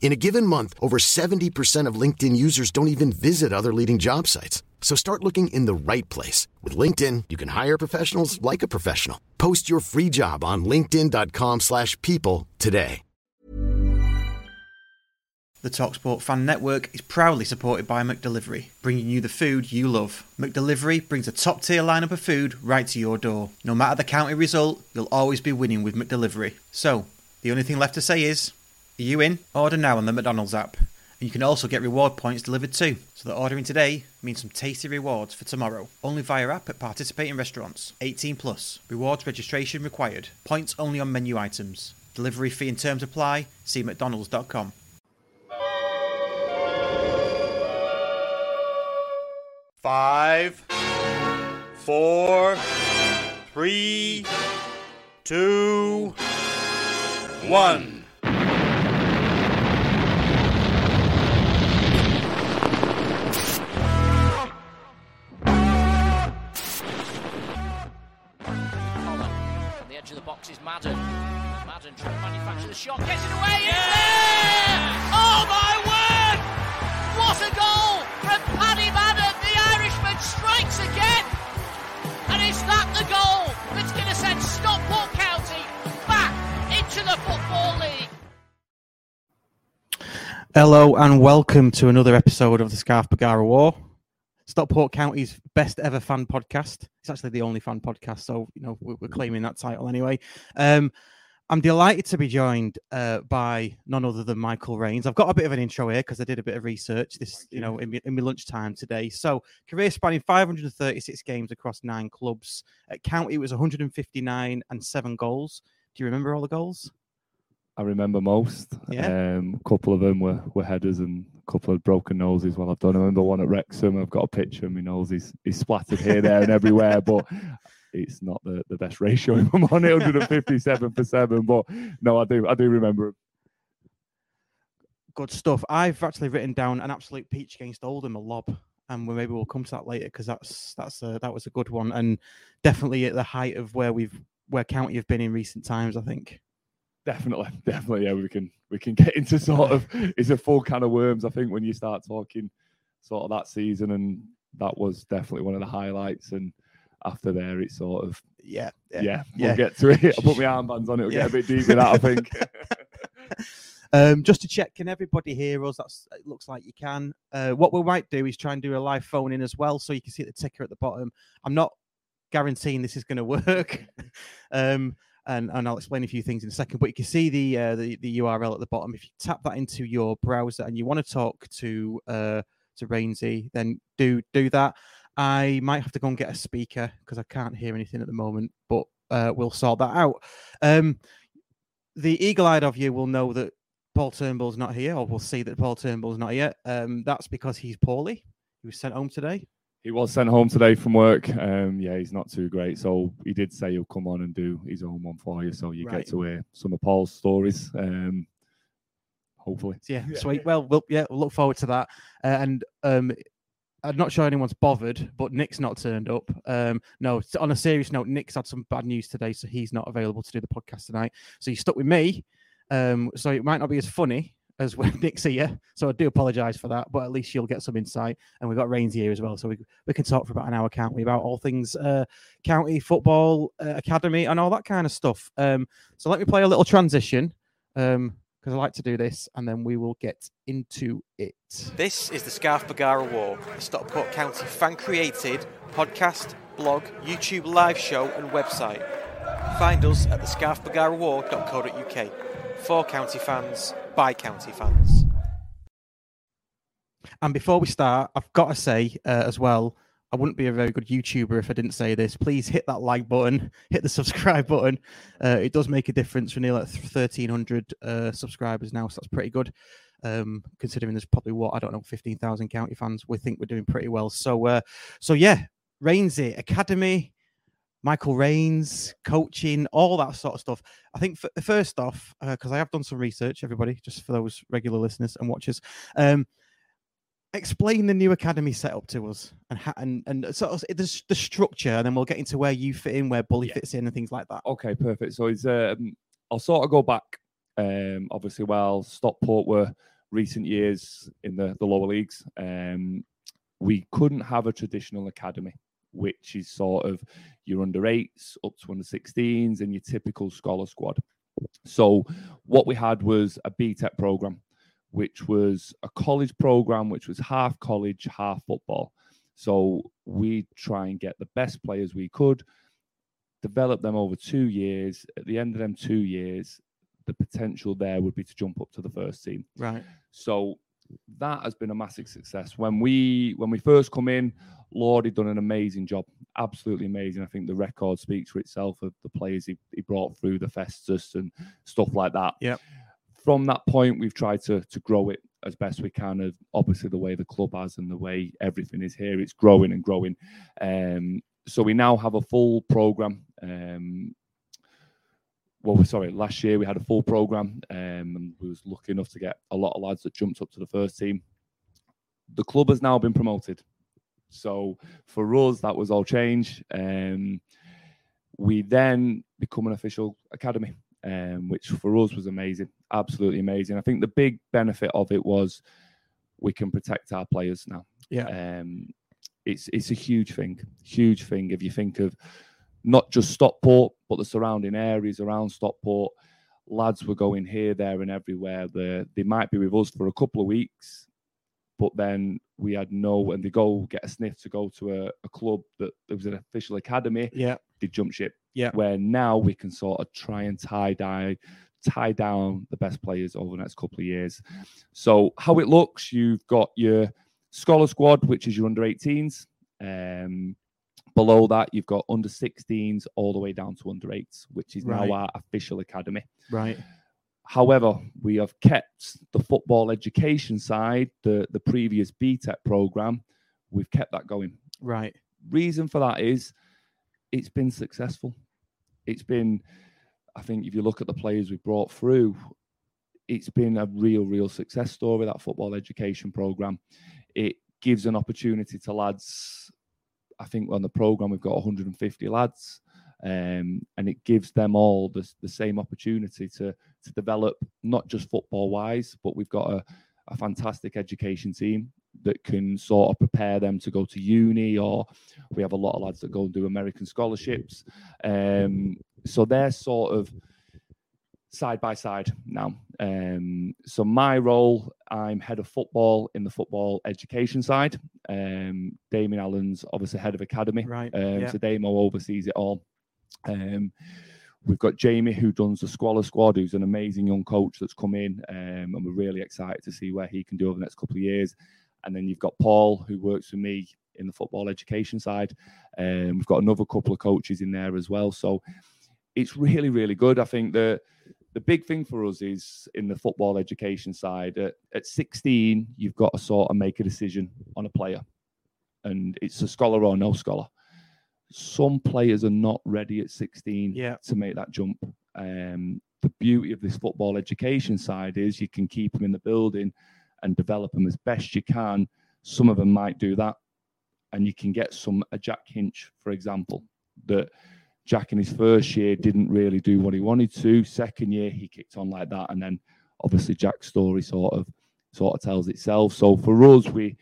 In a given month, over 70% of LinkedIn users don't even visit other leading job sites. So start looking in the right place. With LinkedIn, you can hire professionals like a professional. Post your free job on linkedin.com slash people today. The TalkSport Fan Network is proudly supported by McDelivery, bringing you the food you love. McDelivery brings a top-tier lineup of food right to your door. No matter the county result, you'll always be winning with McDelivery. So, the only thing left to say is... Are you in? Order now on the McDonald's app. And you can also get reward points delivered too. So that ordering today means some tasty rewards for tomorrow. Only via app at participating restaurants. 18 plus. Rewards registration required. Points only on menu items. Delivery fee and terms apply. See mcdonalds.com. Five, four, three, two, one. Box is Madden. Madden trying to manufacture the shot, gets it away. It's there! Oh my word! What a goal from Paddy Madden! The Irishman strikes again, and is that the goal that's going to send Stockport County back into the football league? Hello and welcome to another episode of the Scarf Bergarawore. Stockport County's best ever fan podcast. It's actually the only fan podcast, so you know we're, we're claiming that title anyway. Um, I'm delighted to be joined uh, by none other than Michael Raynes. I've got a bit of an intro here because I did a bit of research this, you know, in in my lunchtime today. So, career spanning 536 games across nine clubs. At county, it was 159 and seven goals. Do you remember all the goals? I remember most. Yeah. Um, a couple of them were, were headers and a couple of broken noses. Well, I've done. I remember one at Wrexham. I've got a picture of my nose. He's, he's splattered here, there, and everywhere. But it's not the, the best ratio I'm on 157 for seven. But no, I do I do remember. good stuff. I've actually written down an absolute peach against Oldham, a lob, and we maybe we'll come to that later because that's that's a, that was a good one and definitely at the height of where we've where County have been in recent times. I think. Definitely, definitely. Yeah, we can we can get into sort of it's a full can of worms. I think when you start talking sort of that season, and that was definitely one of the highlights. And after there, it's sort of Yeah, yeah, yeah. we'll get to it. I'll put my armbands on it. We'll Yeah. get a bit deep with that. I think. Um, just to check, can everybody hear us? That's it looks like you can. Uh, what we might do is try and do a live phone in as well, so you can see the ticker at the bottom. I'm not guaranteeing this is going to work, um, and and I'll explain a few things in a second. But you can see the uh, the the URL at the bottom. If you tap that into your browser and you want to talk to uh, to Raynesy, then do do that. I might have to go and get a speaker because I can't hear anything at the moment, but uh, we'll sort that out. Um, the eagle-eyed of you will know that Paul Turnbull's not here, or we'll see that Paul Turnbull's not here. Um, that's because he's poorly. He was sent home today. He was sent home today from work. Um, yeah, he's not too great. So he did say he'll come on and do his own one for you, so you Right. get to hear some of Paul's stories. Um, hopefully. So, yeah, sweet. Well, we'll yeah, we'll look forward to that. Uh, and um, I'm not sure anyone's bothered, but Nick's not turned up. Um, no, on a serious note, Nick's had some bad news today, so he's not available to do the podcast tonight. So you're stuck with me. Um, so it might not be as funny as Nick's here. So I do apologise for that, but at least you'll get some insight. And we've got Raynes here as well, so we we can talk for about an hour, can't we, about all things uh, county football, uh, academy, and all that kind of stuff. Um, so let me play a little transition. Um, because I like to do this, and then we will get into it. This is the Scarf Bergarawore, a Stockport County fan created podcast, blog, YouTube live show, and website. Find us at thescarfbergarawore.co.uk. For county fans, by county fans. And before we start, I've got to say uh, as well, I wouldn't be a very good YouTuber if I didn't say this. Please hit that like button, hit the subscribe button. Uh, it does make a difference. We're nearly at 1,300 uh, subscribers now, so that's pretty good. Um, considering there's probably what I don't know, fifteen thousand county fans, we think we're doing pretty well. So, uh, so yeah, Raynesy Academy, Michael Raynes, coaching, all that sort of stuff. I think f- first off, because I have done some research, everybody, just for those regular listeners and watchers. Um, explain the new academy setup to us and ha- and and sort of the, the structure, and then we'll get into where you fit in, where Bully Yeah. fits in, and things like that. Okay, perfect. So it's um, I'll sort of go back. Um, obviously, while Stockport were recent years in the the lower leagues, um, we couldn't have a traditional academy, which is sort of your under eights up to under 16s and your typical scholar squad. So what we had was a BTEC program, which was a college program, which was half college, half football. So we try and get the best players we could, develop them over two years. At the end of them two years, the potential there would be to jump up to the first team. Right. So that has been a massive success. When we when we first come in, Lord had done an amazing job, absolutely amazing. I think the record speaks for itself of the players he, he brought through the Festus and stuff like that. Yeah. From that point, we've tried to to grow it as best we can. Of obviously the way the club has and the way everything is here, it's growing and growing. Um, so we now have a full program. Um, well, sorry, last year we had a full program, um, and we was lucky enough to get a lot of lads that jumped up to the first team. The club has now been promoted, so for us that was all change. Um, we then become an official academy, um, which for us was amazing, absolutely amazing. I think the big benefit of it was we can protect our players now. Yeah. Um, it's it's a huge thing, huge thing. If you think of not just Stockport, but the surrounding areas around Stockport, lads were going here, there, and everywhere. They they might be with us for a couple of weeks, but then we had no, and they go get a sniff to go to a, a club that there was an official academy. Yeah. They jump ship. Yeah. Where now we can sort of try and tie dye, tie down the best players over the next couple of years. So how it looks, you've got your scholar squad, which is your under 18s. Um, below that, you've got under 16s all the way down to under 8s, which is Right. now our official academy. Right. However, we have kept the football education side, the, the previous BTEC program, we've kept that going. Right. Reason for that is it's been successful. It's been, I think, if you look at the players we brought through, it's been a real, real success story, that football education program. It gives an opportunity to lads. I think on the program, we've got 150 lads. Um, and it gives them all the, the same opportunity to to develop not just football wise, but we've got a, a fantastic education team that can sort of prepare them to go to uni, or we have a lot of lads that go and do American scholarships. Um, so they're sort of side by side now. Um, so my role, I'm head of football in the football education side. Um, Damien Allen's obviously head of academy. Right. Um, yeah. So Damo oversees it all. Um, we've got Jamie who runs the Squalor Squad, who's an amazing young coach that's come in, um, and we're really excited to see where he can do over the next couple of years. And then you've got Paul who works with me in the football education side. Um, we've got another couple of coaches in there as well. So it's really, really good. I think the the big thing for us is in the football education side. At, at 16, you've got to sort of make a decision on a player, and it's a scholar or no scholar some players are not ready at 16 Yeah. to make that jump. Um, the beauty of this football education side is you can keep them in the building and develop them as best you can. Some of them might do that, and you can get some a Jack Hinch, for example, that Jack in his first year didn't really do what he wanted to. Second year he kicked on like that, and then obviously Jack's story sort of sort of tells itself. So for us, we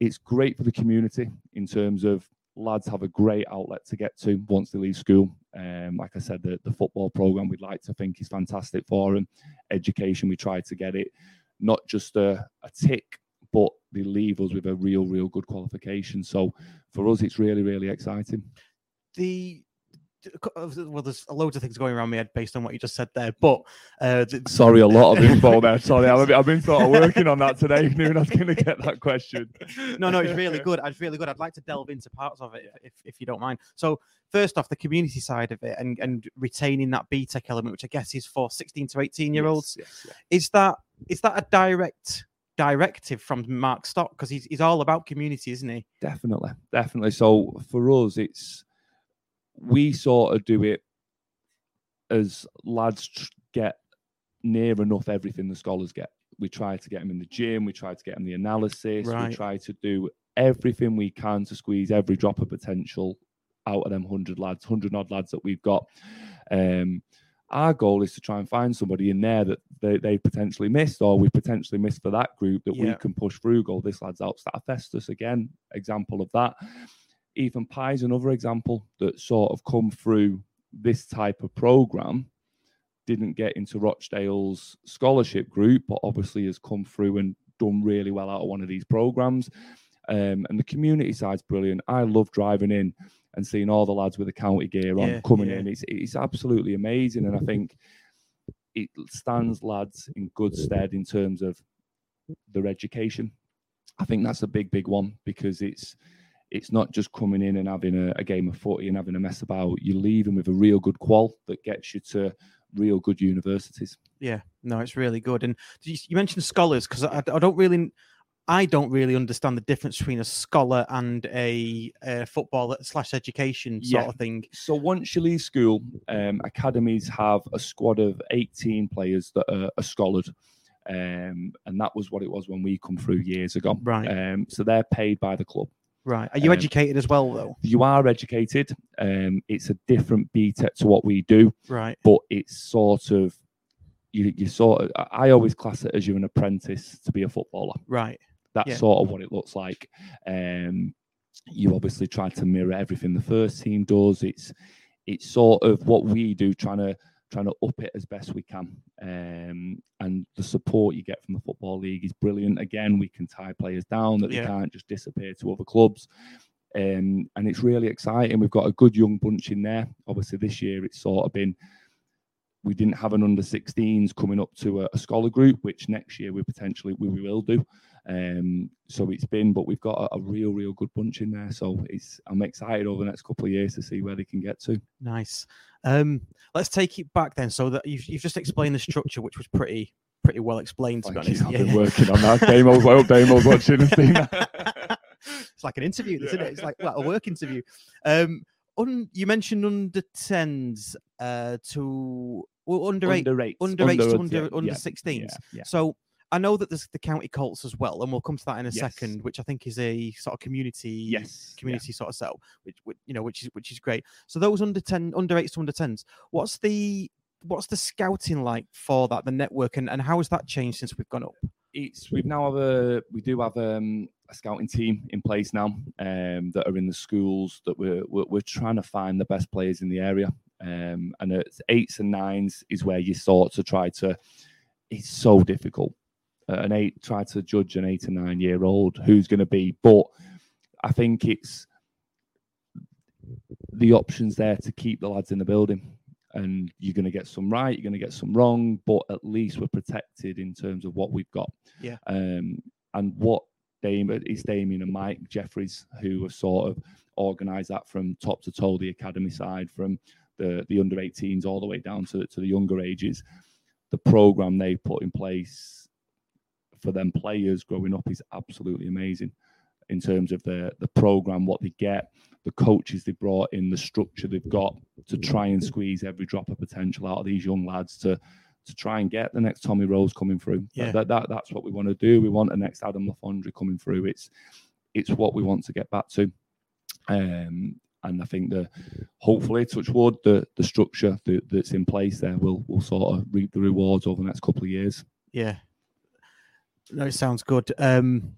it's great for the community in terms of lads have a great outlet to get to once they leave school. Um, like I said, the, the football program we'd like to think is fantastic for them. Education, we try to get it not just a, a tick, but they leave us with a real, real good qualification. So for us, it's really, really exciting. the well, there's loads of things going around my head based on what you just said there. But uh, th- Sorry, a lot of info there. Sorry, I've been, I've been sort of working on that today. Knew I was going to get that question. no, no, it's really good. It's really good. I'd like to delve into parts of it if, if you don't mind. So, first off, the community side of it and, and retaining that BTEC element, which I guess is for 16 to 18 year olds. Yes, yes, Is that is that a direct directive from Mark Stott? Because he's, he's all about community, isn't he? Definitely, definitely. So for us, it's we sort of do it as lads tr- get near enough everything the scholars get. We try to get them in the gym. We try to get them the analysis. Right. We try to do everything we can to squeeze every drop of potential out of them hundred lads, hundred odd lads that we've got. Um, our goal is to try and find somebody in there that they, they potentially missed or we potentially missed for that group that we can push through. Go, this lad's out. Start Festus again, example of that. Ethan Pye's another example that sort of come through this type of program. Didn't get into Rochdale's scholarship group, but obviously has come through and done really well out of one of these programs. Um, and the community side's brilliant. I love driving in and seeing all the lads with the county gear on Yeah, coming yeah. in. It's it's absolutely amazing, and I think it stands lads in good stead in terms of their education. I think that's a big, big one because it's it's not just coming in and having a, a game of footy and having a mess about. You're leaving with a real good qual that gets you to real good universities. Yeah, no, it's really good. And you, you mentioned scholars because I, I don't really, I don't really understand the difference between a scholar and a, a football slash education sort Yeah. of thing. So once you leave school, um, academies have a squad of 18 players that are, are scholared. Um, and that was what it was when we come through years ago. Right. Um, so they're paid by the club. Right. Are you Um, educated as well, though? You are educated. Um, it's a different BTEC to what we do, Right. but it's sort of you. You sort of. I always class it as you're an apprentice to be a footballer. Right. That's Yeah. sort of what it looks like. Um, you obviously try to mirror everything the first team does. It's it's sort of what we do, trying to trying to up it as best we can. Um, and the support you get from the football league is brilliant. Again, we can tie players down that Yeah. they can't just disappear to other clubs. Um, and it's really exciting. We've got a good young bunch in there. Obviously, this year it's sort of been we didn't have an under 16s coming up to a, a scholar group, which next year we potentially we, we will do. Um, so it's been, but we've got a, a real, real good bunch in there. So it's I'm excited over the next couple of years to see where they can get to. Nice. Um, let's take it back then. So that you've, you've just explained the structure, which was pretty pretty well explained. To Thank be you. honest, I've been working on that. Damo's, I hope Damo's watching and seeing that. it's like an interview, isn't it? It's like well, a work interview. Um, un, you mentioned under tens uh, to well, under eight, Under eight, under eight to under- under yeah, under yeah, sixteens. yeah, yeah. So I know that there's the county Colts as well, and we'll come to that in a Yes. second, which I think is a sort of community Yes, yeah. community sort of setup, which, which you know, which is which is great. So those under ten, under eights to under tens, what's the what's the scouting like for that, the network, and, and how has that changed since we've gone up? it's we've now have a we do have um, a scouting team in place now um, that are in the schools that we're, we're we're trying to find the best players in the area um, and it's eights and nines is where you sort to try to it's so difficult an eight try to judge an eight and nine year old who's going to be but I think it's the options there to keep the lads in the building and you're going to get some right, you're going to get some wrong, but at least we're protected in terms of what we've got. Yeah. Um, and what Damien is Damien and Mike Jeffries who have sort of organised that from top to toe, the academy side, from the the under 18s all the way down to, to the younger ages. The program they put in place for them players growing up is absolutely amazing in terms of the the program, what they get, the coaches they brought in, the structure they've got to try and squeeze every drop of potential out of these young lads to to try and get the next Tommy Rowe coming through. Yeah. That, that, that's what we want to do. We want the next Adam Le Fondre coming through. It's it's what we want to get back to. Um, and I think the hopefully touch wood the the structure that, that's in place there will will sort of reap the rewards over the next couple of years. Yeah. No, it sounds good. Um,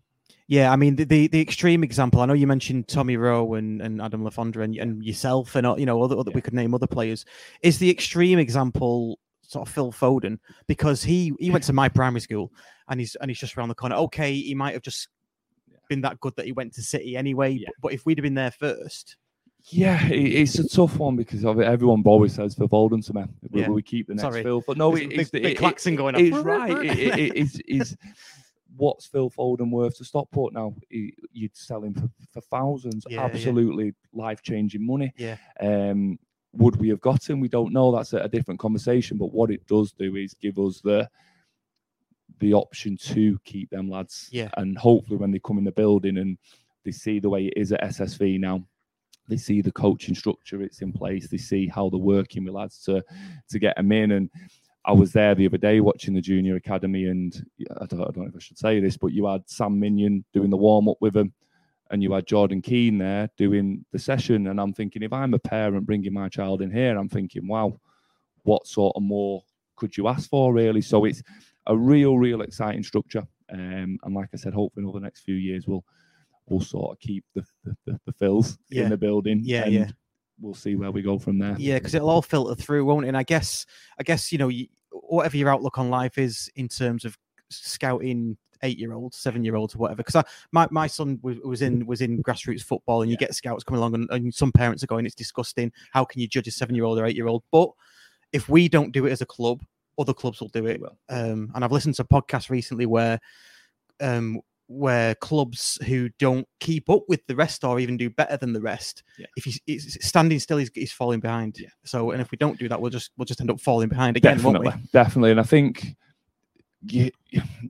yeah, I mean the, the the extreme example. I know you mentioned Tommy Rowe and, and Adam Le Fondre and, and yourself, and uh, you know other, other we could name other players. Is the extreme example sort of Phil Foden because he he went to my primary school and he's and he's just around the corner. Okay, he might have just been that good that he went to City anyway. Yeah. But, but if we'd have been there first, Yeah, it's a tough one because of it. Everyone always says Phil Foden to me. Will, Yeah. we keep the next Sorry. Phil? But no, There's it, big- it's, big it- it- going. It's right. It, it, it- it's, it's what's Phil Foden worth to Stockport now? You'd sell him for, for thousands. Yeah, yeah. absolutely life changing money. Yeah. Um, would we have got him? We don't know. That's a, a different conversation. But what it does do is give us the the option to keep them lads. Yeah. And hopefully, when they come in the building and they see the way it is at SSV now, they see the coaching structure it's in place. They see how they're working with lads to to get them in. And I was there the other day watching the junior academy, and I don't, I don't know if I should say this, but you had Sam Minihan doing the warm up with them, and you had Jordan Keane there doing the session. And I'm thinking, if I'm a parent bringing my child in here, I'm thinking, wow, what sort of more could you ask for, really? So it's a real, real exciting structure. Um, and like I said, hopefully over the next few years, we'll we'll sort of keep the the, the, the fills Yeah. in the building. Yeah, and yeah. We'll see where we go from there. Yeah, because it'll all filter through, won't it? And I guess, I guess you know, you, whatever your outlook on life is in terms of scouting eight-year-olds, seven-year-olds, or whatever. Because my, my son was, was in was in grassroots football, and you get scouts coming along, and, and some parents are going, "It's disgusting. How can you judge a seven-year-old or eight-year-old?" But if we don't do it as a club, other clubs will do it. Um, and I've listened to podcasts recently where, um, where clubs who don't keep up with the rest or even do better than the rest, Yeah. if he's, he's standing still, he's, he's falling behind. Yeah. So, and if we don't do that, we'll just we'll just end up falling behind again, definitely, won't we? definitely. And I think you,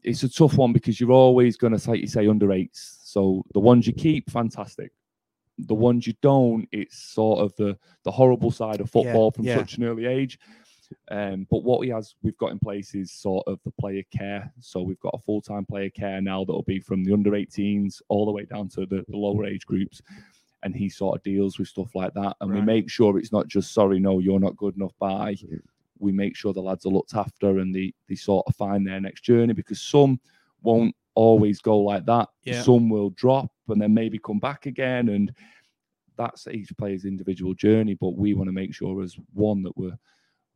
it's a tough one because you're always going to, like you say, under eights. So the ones you keep, fantastic. The ones you don't, it's sort of the the horrible side of Yeah, football from yeah. such an early age. Um, but what we has we've got in place is sort of the player care. So we've got a full time player care now that'll be from the under 18s all the way down to the, the lower age groups. And he sort of deals with stuff like that. And we make sure it's not just sorry, no, you're not good enough by we make sure the lads are looked after and they, they sort of find their next journey because some won't always go like that. Yeah. Some will drop and then maybe come back again. And that's each player's individual journey. But we want to make sure as one that we're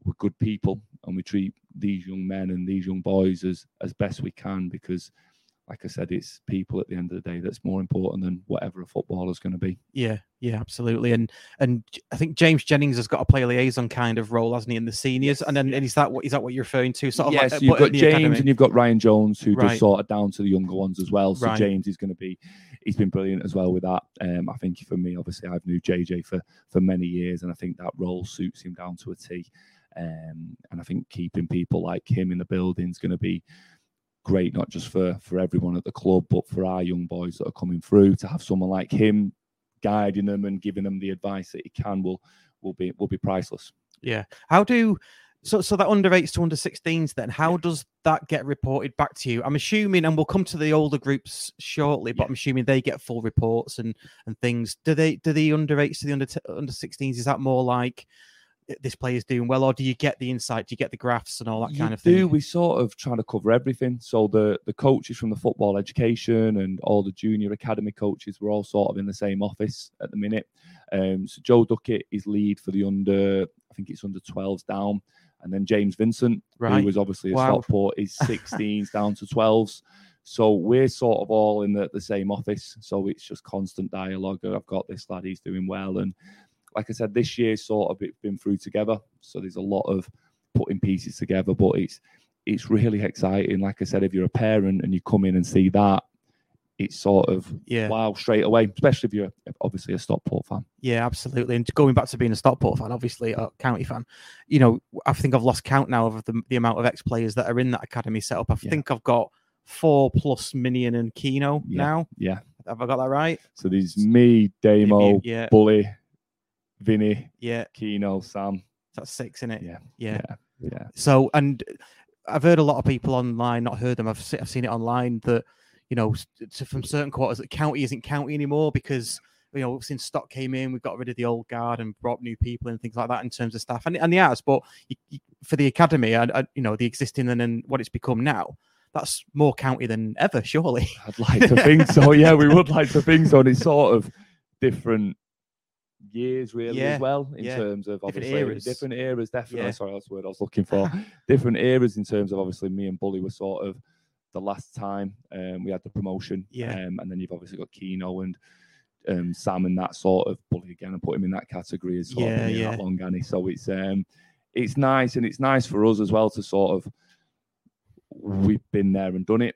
we're good people and we treat these young men and these young boys as as best we can because like I said, it's people at the end of the day that's more important than whatever a footballer's going to be. Yeah, yeah, absolutely. And and I think James Jennings has got to play a liaison kind of role, hasn't he, in the seniors? and then and is that what is that what you're referring to? Sort of yes, like, you've got James academy? and you've got Ryan Jones who Right. does sort of down to the younger ones as well. So Right. James is going to be, he's been brilliant as well with that. Um, I think for me, obviously, I've knew JJ for for many years, and I think that role suits him down to a T. Um, and I think keeping people like him in the building is going to be great, not just for for everyone at the club, but for our young boys that are coming through. To have someone like him guiding them and giving them the advice that he can will will be will be priceless. Yeah. How do so so that under eights to under 16s then how does that get reported back to you? I'm assuming and we'll come to the older groups shortly, but Yeah. I'm assuming they get full reports and and things. Do they do the under eights to the under under 16s is that more like "Uh, this player's doing well or do you get the insight, do you get the graphs and all that You kind of do. thing? We sort of try to cover everything. So the the coaches from the football education and all the junior academy coaches, we're all sort of in the same office at the minute. Um, so Joe Duckett is lead for the under, I think it's under 12s down, and then James Vincent, Right. who was obviously a Wow. Stockport, is 16s down to 12s. So we're sort of all in the, the same office. So it's just constant dialogue. I've got this lad, he's doing well, and like I said, this year sort of been through together. So there's a lot of putting pieces together, but it's it's really exciting. Like I said, if you're a parent and you come in and see that, it's sort of Yeah. wow straight away, especially if you're obviously a Stockport fan. Yeah, absolutely. And going back to being a Stockport fan, obviously a county fan, you know, I think I've lost count now of the, the amount of ex players that are in that academy setup. I Yeah. think I've got four plus Minihan and Keno Yeah. now. Yeah. Have I got that right? So there's me, Damo, Yeah, Bully, Vinny, yeah. Keno, Sam. That's six in it. Yeah. yeah. Yeah. Yeah. So, and I've heard a lot of people online, not heard them, I've, I've seen it online that, you know, from certain quarters that county isn't county anymore because, you know, since Stott came in, we've got rid of the old guard and brought new people and things like that in terms of staff. And, and the has, but you, you, for the academy, and I, you know, the existing and then what it's become now, that's more county than ever, surely. I'd like to think so. Yeah, we would like to think so. And it's sort of different years, really, Yeah, as well, in yeah. terms of Different obviously eras. different eras. Definitely. Yeah. Sorry, that's the word I was looking for. different eras in terms of obviously me and Bully were sort of the last time um, we had the promotion. Yeah. Um, and then you've obviously got Keno and um, Sam and that sort of bully again and put him in that category as sort Yeah, of yeah. that long, Annie. So it's um, it's nice and it's nice for us as well to sort of we've been there and done it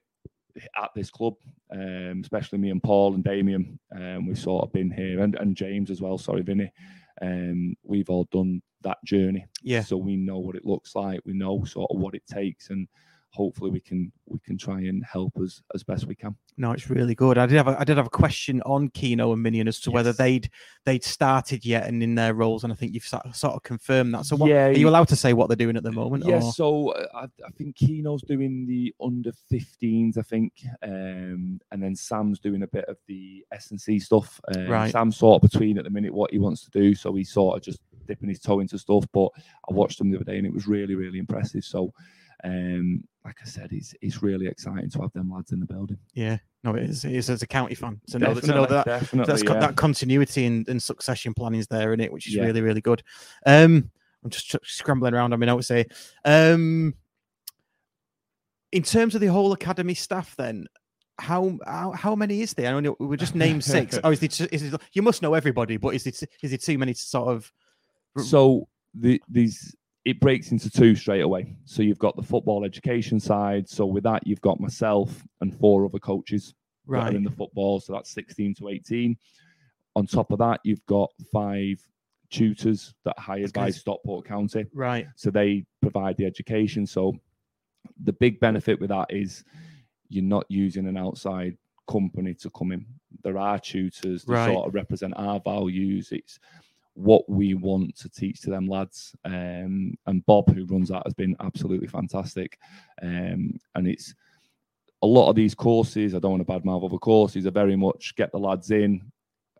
at this club, um, especially me and Paul and Damien. Um, we've sort of been here and, and James as well. Sorry, Vinny. Um, we've all done that journey, Yeah. so we know what it looks like. We know sort of what it takes, and hopefully we can we can try and help us as best we can. No, it's really good. I did have a, I did have a question on Keno and Minihan as to whether they'd they'd started yet and in their roles, and I think you've sort of confirmed that. So, what, Yeah, are you allowed to say what they're doing at the moment? Yeah, or- so uh, I, I think Keno's doing the under 15s, I think, um, and then Sam's doing a bit of the S and C stuff. Um, Right. Sam's sort of between at the minute what he wants to do, so he's sort of just dipping his toe into stuff. But I watched him the other day, and it was really, really impressive. So, um, like I said, it's it's really exciting to have them lads in the building. Yeah, no, it is. It is as a county fan to know, that- to know that yeah. that continuity and, and succession planning is there in it, which is Yeah. really really good. Um, I'm just scrambling around. I mean, I would say, um, in terms of the whole academy staff, then. How, how how many is there? I know we just named six. Oh, is it, is it? You must know everybody, but is it is it too many to sort of? So the these it breaks into two straight away. So you've got the football education side. So with that, you've got myself and four other coaches that Right. are in the football. So that's 16 to 18. On top of that, you've got five tutors that are hired by Stockport County. Right. So they provide the education. So the big benefit with that is you're not using an outside company to come in. There are tutors that Right. sort of represent our values. It's what we want to teach to them lads. Um, and Bob, who runs that, has been absolutely fantastic. Um, and it's a lot of these courses, I don't want to badmouth other courses, are very much get the lads in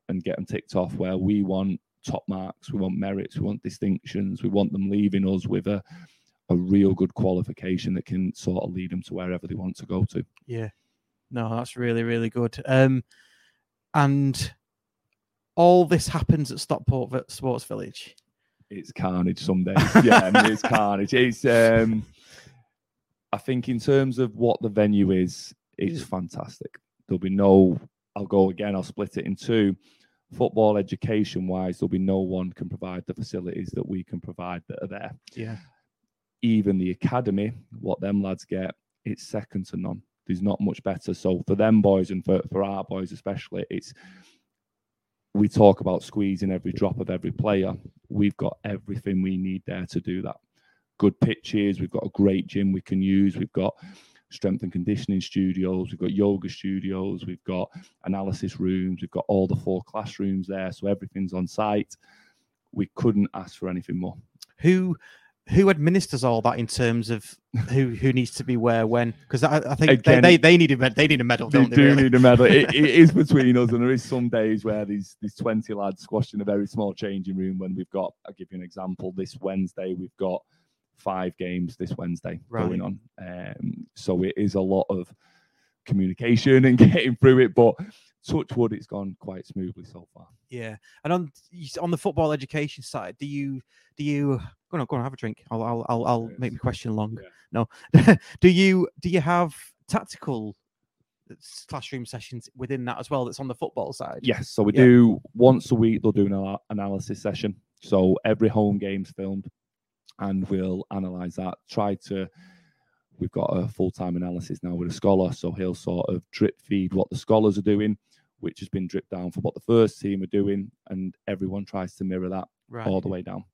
and get them ticked off where we want top marks, we want merits, we want distinctions, we want them leaving us with a, a real good qualification that can sort of lead them to wherever they want to go to. Yeah. No, that's really, really good. Um, and all this happens at Stockport Sports Village. It's carnage some days. Yeah, I mean, it's carnage. It's um I think in terms of what the venue is, it's fantastic. There'll be no I'll go again, I'll split it in two. Football education wise, there'll be no one can provide the facilities that we can provide that are there. Yeah. even the academy, what them lads get, it's second to none. There's not much better. So for them boys and for, for our boys especially, it's we talk about squeezing every drop of every player. We've got everything we need there to do that. Good pitches, we've got a great gym we can use, we've got strength and conditioning studios, we've got yoga studios, we've got analysis rooms, we've got all the four classrooms there, so everything's on site. We couldn't ask for anything more. Who who administers all that in terms of who who needs to be where when? Because I, I think Again, they, they they need a med- they need a medal, They don't they? do really? need a medal. It, it is between us, and there is some days where these these twenty lads squashed in a very small changing room. When we've got, I'll give you an example. This Wednesday, we've got five games this Wednesday going on. Um, so it is a lot of communication and getting through it. But touch wood, it's gone quite smoothly so far. Yeah, and on on the football education side, do you do you go on go on have a drink? I'll I'll I'll, I'll make my question long. No, do you do you have tactical uh, classroom sessions within that as well? That's on the football side. Yes, so we Yeah. do once a week. They'll do an analysis session. So every home game's filmed, and we'll analyze that. Try to. We've got a full time analysis now with a scholar, so he'll sort of drip feed what the scholars are doing, which has been dripped down for what the first team are doing, and everyone tries to mirror that Right. all the way down.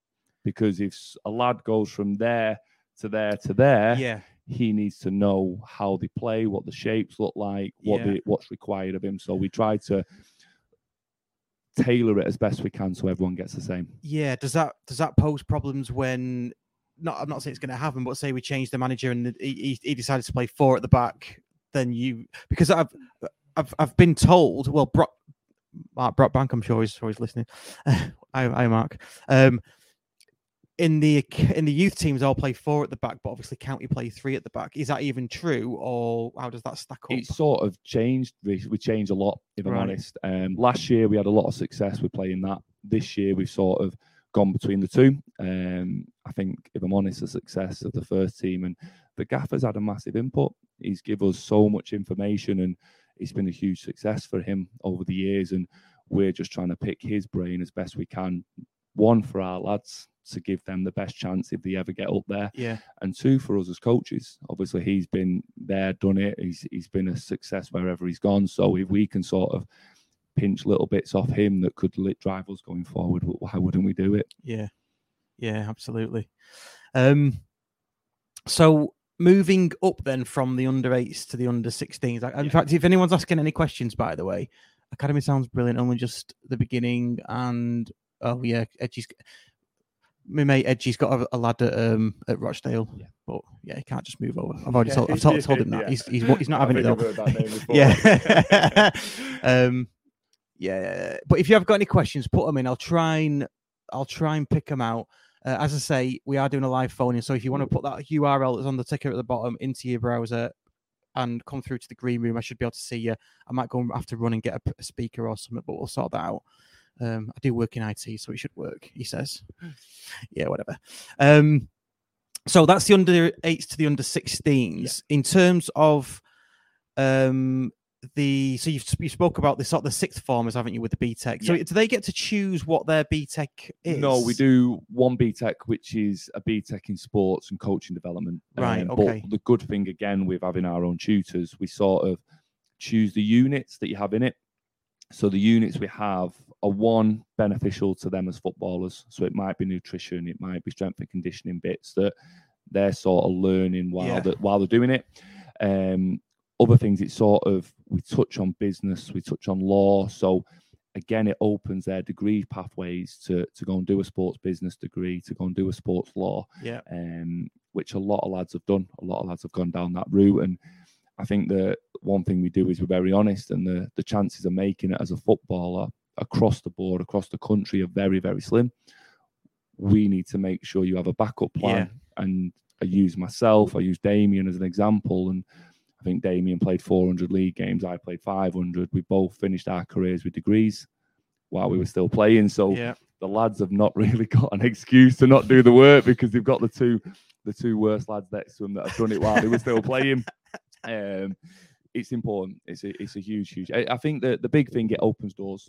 Because if a lad goes from there to there to there, Yeah. he needs to know how they play, what the shapes look like, what Yeah. the, what's required of him. So we try to tailor it as best we can so everyone gets the same. Yeah, does that does that pose problems when? Not, I'm not saying it's going to happen, but say we change the manager and he, he- decided to play four at the back, then you because I've I've I've been told. Well, Brock Mark Brock Bank, I'm sure he's always listening. I, I Mark. Um, in the in the youth teams, I'll play four at the back, but obviously county play three at the back. Is that even true, or how does that stack up? It's sort of changed. We, we changed a lot, if I'm honest. Um, last year we had a lot of success with playing that. This year we've sort of gone between the two. Um, I think, if I'm honest, the success of the first team and the gaffer's had a massive input. He's give us so much information and it's been a huge success for him over the years. And we're just trying to pick his brain as best we can. One for our lads to give them the best chance if they ever get up there, Yeah. and two for us as coaches. Obviously, he's been there, done it. He's he's been a success wherever he's gone. So if we can sort of pinch little bits off him that could lit drive us going forward, why wouldn't we do it? Yeah, yeah, absolutely. Um, so moving up then from the under eights to the under 16s. In Yeah. fact, if anyone's asking any questions, by the way, academy sounds brilliant. Only just the beginning, and oh yeah, Edgy's. My mate Edgy's got a, a lad at um at Rochdale, Yeah. but yeah, he can't just move over. I've already Yeah, told, I've told, told him that yeah. he's he's he's not having it though. though. Yeah. um, yeah. But if you have got any questions, put them in. I'll try and I'll try and pick them out. Uh, as I say, we are doing a live phone in, so if you want to put that URL that's on the ticker at the bottom into your browser and come through to the green room, I should be able to see you. I might go and have to run and get a speaker or something, but we'll sort that out. Um, I do work in IT, so it should work. He says, "Yeah, whatever." Um, so that's the under eights to the under 16s. In terms of um the so you've you spoke about the sort of the sixth formers, haven't you, with the BTEC? So Yeah. do they get to choose what their BTEC is? No, we do one BTEC, which is a BTEC in sports and coaching development. Um, Right, okay. But the good thing again with having our own tutors, we sort of choose the units that you have in it. So the units we have are one beneficial to them as footballers. So it might be nutrition, it might be strength and conditioning bits that they're sort of learning while Yeah. they while they're doing it. Um, other things, it's sort of we touch on business, we touch on law. So again, it opens their degree pathways to to go and do a sports business degree, to go and do a sports law, Yeah. um, which a lot of lads have done. A lot of lads have gone down that route, and I think the one thing we do is we're very honest, and the the chances of making it as a footballer across the board, across the country, are very very slim. We need to make sure you have a backup plan, and I use myself, I use Damien as an example, and I think Damien played 400 league games. I played 500. We both finished our careers with degrees while we were still playing. So Yeah. the lads have not really got an excuse to not do the work because they've got the two the two worst lads next to them that have done it while they were still playing. Um, it's important. It's a it's a huge, huge. I, I think that the big thing it opens doors.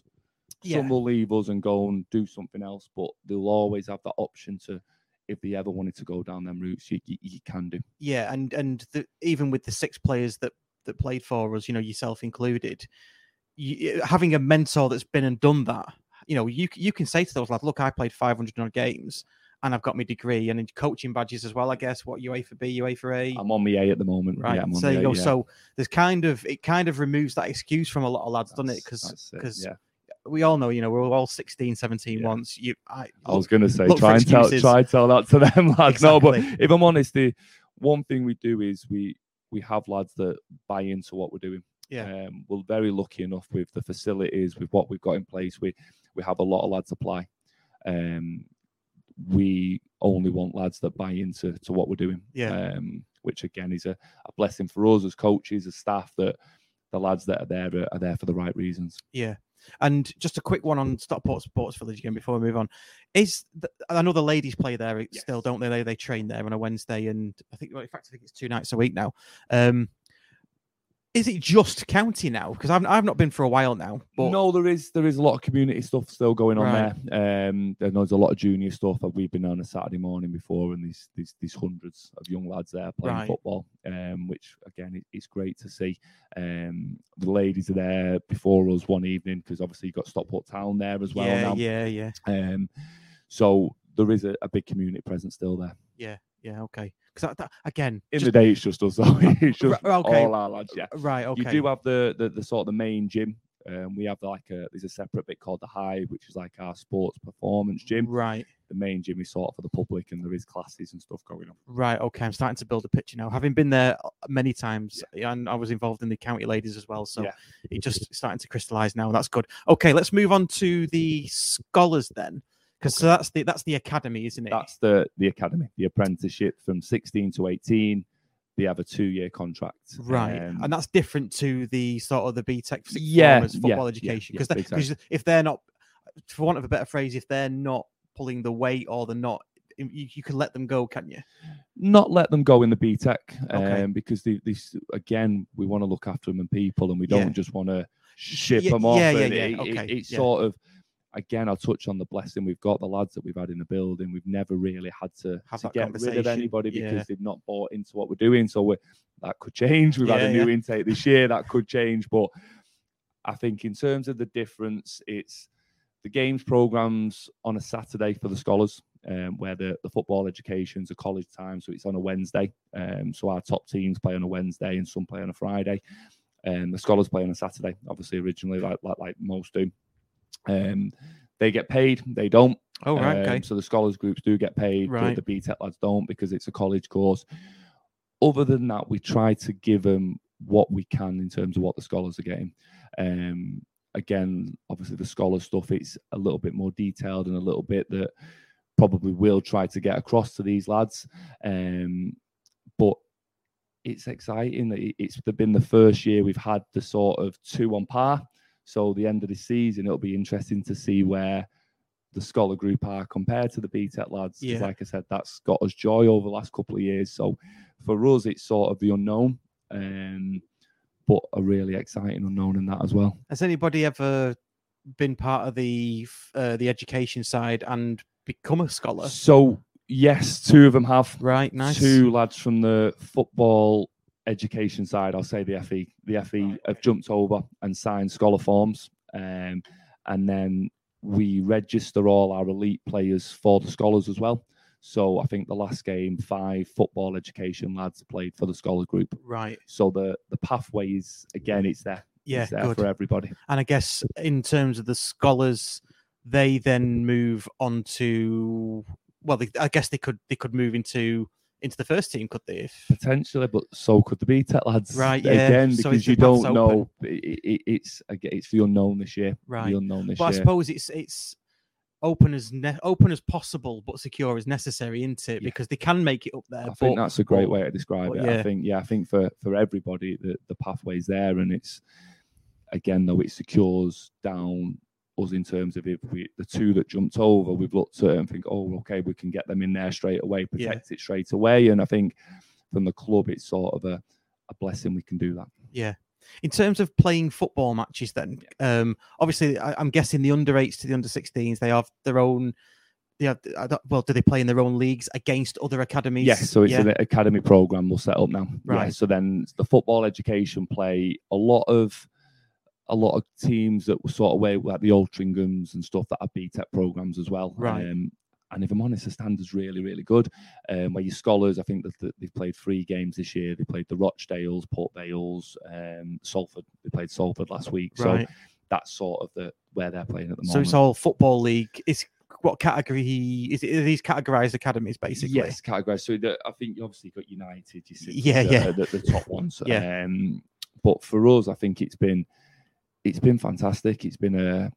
Yeah. Some will leave us and go and do something else, but they'll always have that option to, if they ever wanted to go down them routes, you, you, you can do. Yeah, and and the, even with the six players that that played for us, you know, yourself included, you, eh, having a mentor that's been and done that, you know, you you can say to those lads, look, I played 500 odd games and I've got my degree and in coaching badges as well. I guess what UEFA B, UEFA A. I'm on my A at the moment. Right. Yeah, I'm on so you A, yeah. So there's kind of it kind of removes that excuse from a lot of lads, doesn't it? Because because yeah. We all know, you know, we're all 16, 17 Yeah. once. You I, I was going to say, try and tell, try and tell that to them lads. No, but if I'm honest, the one thing we do is we we have lads that buy into what we're doing. Yeah. Um, we're very lucky enough with the facilities, with what we've got in place. We we have a lot of lads apply. Um, we only want lads that buy into to what we're doing. Yeah. Um, which again is a, a blessing for us as coaches, as staff, that the lads that are there are, are there for the right reasons. Yeah. And just a quick one on Stockport Sports Village again before we move on. Is the, I know the ladies play there still, don't they? they? They train there on a Wednesday, and I think, well, in fact, I think it's two nights a week now. Um, is it just county now? Because I've I've not been for a while now. But no, there is there is a lot of community stuff still going on Right. there. Um, there- there's a lot of junior stuff that we've been on a Saturday morning before, and these these these hundreds of young lads there playing Right. football. Um, which again, it, it's great to see. Um, the ladies are there before us one evening because obviously you've got Stockport Town there as well yeah, now. yeah, yeah, Um, so there is a, a big community presence still there. yeah, yeah. Okay. Because that, that, again, In just- the day, it's just us. though. it's just Right, okay. all our lads. Yeah. right. Okay. You do have the, the the sort of the main gym. Um, we have like a there's a separate bit called the Hive, which is like our sports performance gym. right. The main gym is sort of for the public, and there is classes and stuff going on. Right. Okay. I'm starting to build a picture now. Having been there uh, many times, and I was involved in the county ladies as well, so Yeah. it just starting to crystallize now. That's good. Okay, let's move on to the scholars then, because so that's the that's the academy, isn't it? That's the the academy, the apprenticeship from 16 to 18. They have a two year contract. right, Um, and that's different to the sort of the BTEC Yeah, yeah, football yeah, education. yeah, Because exactly. if they're not, for want of a better phrase, if they're not pulling the weight or they're not, you, you can let them go, can you? not let them go in the BTEC Okay. um, because they, they again we want to look after them and people, and we don't just want to ship them off. yeah, yeah, yeah, it- it- okay, it's yeah. sort of again, I'll touch on the blessing we've got. The lads that we've had in the building, we've never really had to, Have to that get rid of conversation, anybody because yeah. they've not bought into what we're doing. So we're, that could change. We've had Yeah, a new yeah. intake this year. That could change, but I think in terms of the difference, it's the games programs on a Saturday for the scholars, um, where the, the football education's a college time, so it's on a Wednesday. Um, so our top teams play on a Wednesday and some play on a Friday. Um, the scholars play on a Saturday, obviously originally like like, like most do. Um, they get paid, they don't. Oh right, okay. Um, so the scholars groups do get paid, Right. but the BTEC lads don't because it's a college course. Other than that, we try to give them what we can in terms of what the scholars are getting. Um, again, obviously the scholar stuff, it's a little bit more detailed and a little bit that probably will try to get across to these lads. Um, but it's exciting. that It's been the first year we've had the sort of two on par. So the end of the season, it'll be interesting to see where the scholar group are compared to the BTEC lads. Yeah. Like I said, that's got us joy over the last couple of years. So for us, it's sort of the unknown, um, but a really exciting unknown in that as well. Has anybody ever been part of the uh, the education side and become a scholar? So yes, two of them have. Right, nice. Two lads from the football education side, I'll say the FE, the FE have jumped over and signed scholar forms, um, and then we register all our elite players for the scholars as well. So I think the last game, five football education lads played for the scholar group. Right. So the the pathway is again, it's there. Yeah, it's there good. for everybody. And I guess in terms of the scholars, they then move on to well, they, I guess they could they could move into into the first team, could they? If, Potentially, but so could the BTEC lads. Right, yeah. Again, So because it's you don't know. It, it, it's it's the unknown this year. Right. The unknown this but I suppose it's it's open as ne- open as possible, but secure as necessary, isn't it? Yeah. Because they can make it up there. I think that's a great but- way to describe but it. yeah. I think, yeah, I think for for everybody, the the pathway's there, and it's again though it secures down us in terms of if we the two that jumped over, we've looked at and think, oh, okay, we can get them in there straight away, Yeah. protect it straight away, and I think from the club, it's sort of a a blessing we can do that. Yeah. In terms of playing football matches, then um, obviously I, I'm guessing the under eights to the under 16s they have their own. They have, I don't- well, do they play in their own leagues against other academies? Yes, so it's yeah. an academy program we'll set up now. Yeah, Right. so then the football education play a lot of a lot of teams that were sort of way like the Altrinchams and stuff that are BTEC programs as well. Right. Um, and if I'm honest, the standard's really, really good. Um, where your scholars, I think that they've played three games this year. They played the Rochdales, Port Vales, um, Salford. They played Salford last week. right. So that's sort of the where they're playing at the moment. So it's all football league. It's what category is it? Are these categorized academies basically? Yes, categorized. So the, I think you obviously got United. You see, Yeah, the, yeah. the, the top ones. Yeah. Um, but for us, I think it's been it's been fantastic. It's been a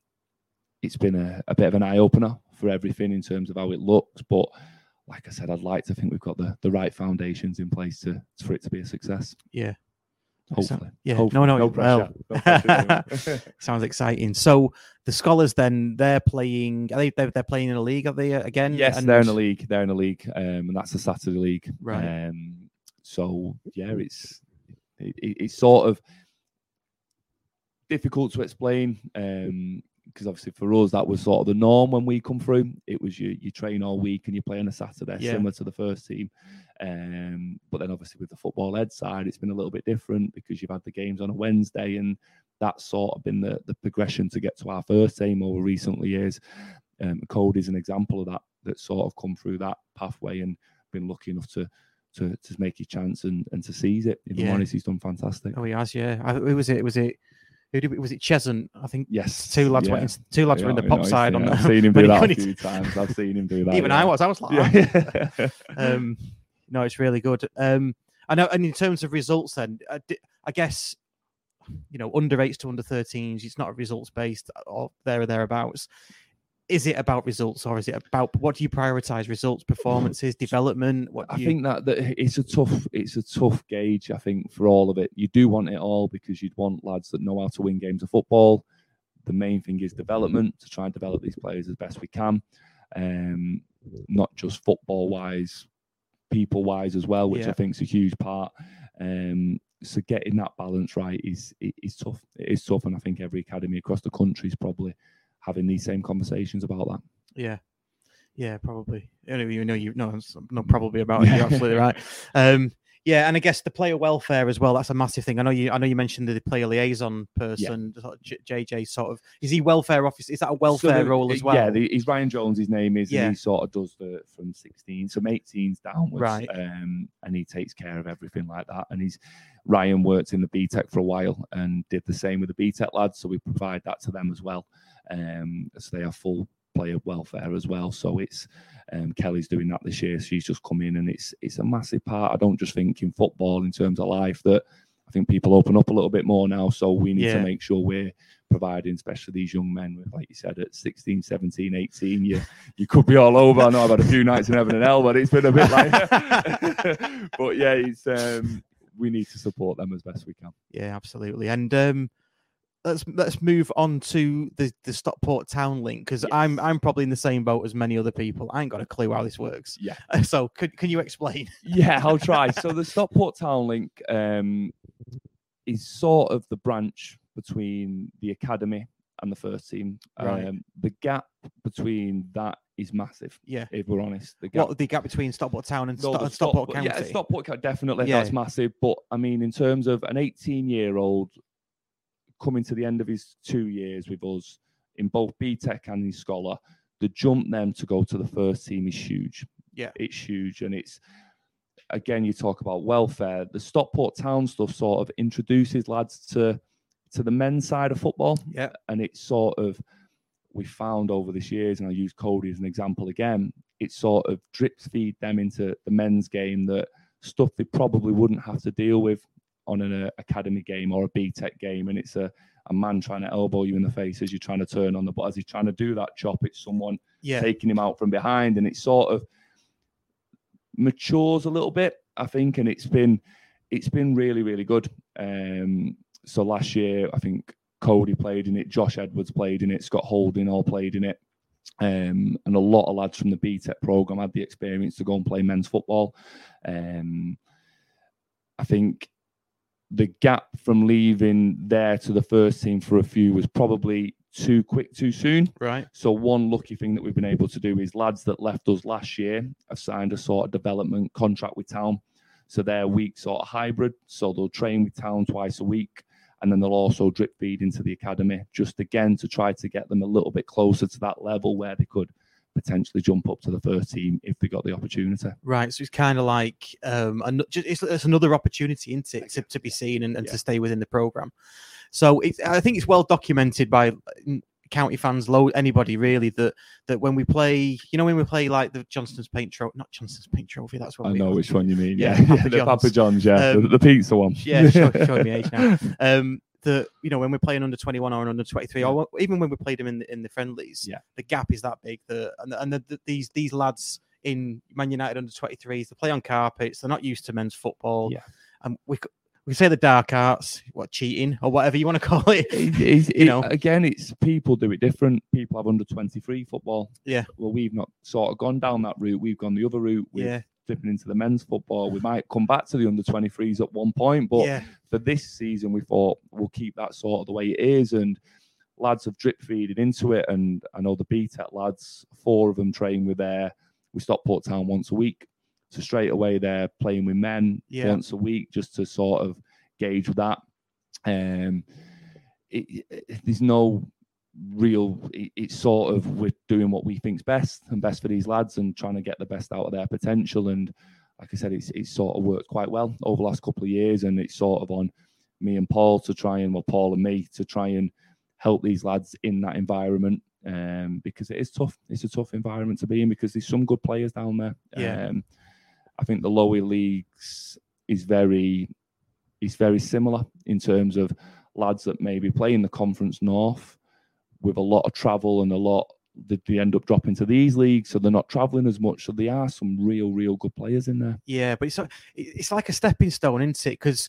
it's been a, a bit of an eye opener for everything in terms of how it looks. But like I said, I'd like to think we've got the, the right foundations in place to for it to be a success. Yeah. So- Hopefully. yeah. Hopefully. No, no. no well, pressure. No pressure sounds exciting. So the scholars then they're playing. Are they they're, they're playing in a league? Are they again? Yes, they're in a league. They're in a league, um, and that's the Saturday league. Right. Um, so yeah, it's it, it- it's sort of difficult to explain because obviously for us that was sort of the norm when we come through. It was you you train all week and you play on a Saturday, Yeah. similar to the first team. Um, but then obviously with the football ed side, it's been a little bit different because you've had the games on a Wednesday and that's sort of been the, the progression to get to our first team over recent years. Um, Cody's an example of that that's sort of come through that pathway and been lucky enough to to, to make his chance and, and to seize it. If Yeah. I'm honest, he's done fantastic. Oh, he has. Yeah. I, who was it? Was it? Who did? It? Was it Chesant? I think. Yes, Two lads yeah. went. In, two lads were in the Yeah, pop side. on the, I've seen him do that a few times. I've seen him do that. Even yeah. I was. I was like, "Ah." Yeah. um, no, it's really good. Um, I know, and in terms of results, then I, I guess you know under eights to under 13s, it's not results based or there or thereabouts. Is it about results or is it about what do you prioritize? Results, performances, development. What I you, think that, that it's a tough it's a tough gauge. I think for all of it, you do want it all because you'd want lads that know how to win games of football. The main thing is development to try and develop these players as best we can, um, not just football wise, people wise as well, which Yeah. I think is a huge part. Um, so getting that balance right is is tough. It is tough, and I think every academy across the country is probably having these same conversations about that. Yeah. Yeah, probably. You know, you know, you no, not probably about it. You're absolutely right. Um, yeah, and I guess the player welfare as well. That's a massive thing. I know you. I know you mentioned the player liaison person, sort of J- JJ. Sort of is he welfare officer? Is that a welfare So the- role as well? Yeah, the, he's Ryan Jones. His name is, Yeah. and he sort of does the from 16, from 18s downwards, Right. Um, and he takes care of everything like that. And he's Ryan worked in the BTEC for a while and did the same with the BTEC lads, so we provide that to them as well. Um, so they have full player welfare as well. So it's um, Kelly's doing that this year. She's just come in, and it's it's a massive part. I don't just think in football in terms of life that I think people open up a little bit more now. So we need Yeah. to make sure we're providing, especially these young men with, like you said, at 16, 17, 18, you, you could be all over. I know I've had a few nights in heaven and hell, but it's been a bit like, but yeah, it's, um, we need to support them as best we can. Yeah, absolutely. And um, let's let's move on to the the Stockport Town link because I'm I'm probably in the same boat as many other people. I ain't got a clue how this works. Yeah. So could can you explain? Yeah, I'll try. so the Stockport Town link um, is sort of the branch between the academy and the first team. Right. Um, the gap between that is massive. Yeah. If we're honest, the gap What the gap between Stockport Town and, No, Sto- the and Stockport Stockport- County? Yeah, Stockport County, definitely. Yeah. That's massive. But I mean, in terms of an 18 year old coming to the end of his two years with us in both BTEC and in Scholar, the jump then to go to the first team is huge. Yeah. It's huge. And it's, again, you talk about welfare. The Stockport Town stuff sort of introduces lads to to the men's side of football. Yeah. And it's sort of, we found over this years, and I use Cody as an example again, it sort of drips feed them into the men's game that stuff they probably wouldn't have to deal with on an uh, academy game or a BTEC game. And it's a, a man trying to elbow you in the face as you're trying to turn on the but as he's trying to do that chop, it's someone Yeah. taking him out from behind. And it sort of matures a little bit, I think, and it's been it's been really, really good. Um so last year I think Cody played in it, Josh Edwards played in it, Scott Holding all played in it. Um, and a lot of lads from the BTEC program had the experience to go and play men's football. Um, I think the gap from leaving there to the first team for a few was probably too quick too soon. Right. So one lucky thing that we've been able to do is lads that left us last year have signed a sort of development contract with Town. So they're week sort of hybrid. So they'll train with Town twice a week. And then they'll also drip feed into the academy, just again to try to get them a little bit closer to that level where they could potentially jump up to the first team if they got the opportunity. Right. So it's kind of like um, an, it's, it's another opportunity, isn't it, to, to be seen and, and Yeah. to stay within the program. So it's, I think it's well documented by mm, county fans, low anybody really that that when we play, you know, when we play like the Johnston's Paint Trophy, not Johnston's Paint Trophy, that's what I know which one you mean. Yeah, Yeah, Papa the John's. Papa John's, yeah, Um, the, the pizza one. Yeah, show, me age now. Um, the you know when we're playing under twenty one or under twenty three, or even when we played them in the, in the friendlies, Yeah. the gap is that big. The and, the, and the, the, these these lads in Man United under twenty threes, they play on carpets. They're not used to men's football. Yeah. and we we say the dark arts, what cheating or whatever you want to call it. It- it's- you it- know. again, it's people do it different. People have under 23 football. Yeah. Well, we've not sort of gone down that route. We've gone the other route. We're Yeah. Dipping into the men's football. We might come back to the under 23s at one point, but yeah, for this season, we thought we'll keep that sort of the way it is. And lads have drip feeded into it. And I know the BTEC lads, four of them train with their, we Stockport Town once a week. So straight away, they're playing with men Yeah. once a week just to sort of gauge that. Um, it, it- there's no real, it's sort of we're doing what we think's best and best for these lads and trying to get the best out of their potential. And like I said, it's, it's sort of worked quite well over the last couple of years. And it's sort of on me and Paul to try and, well, Paul and me to try and help these lads in that environment um, because it is tough. It's a tough environment to be in because there's some good players down there. Yeah. Um, I think the lower leagues is very, is very similar in terms of lads that maybe play in the Conference North with a lot of travel and a lot they end up dropping to these leagues, so they're not traveling as much. So there are some real, real good players in there. yeah, but it's it's like a stepping stone, isn't it? Because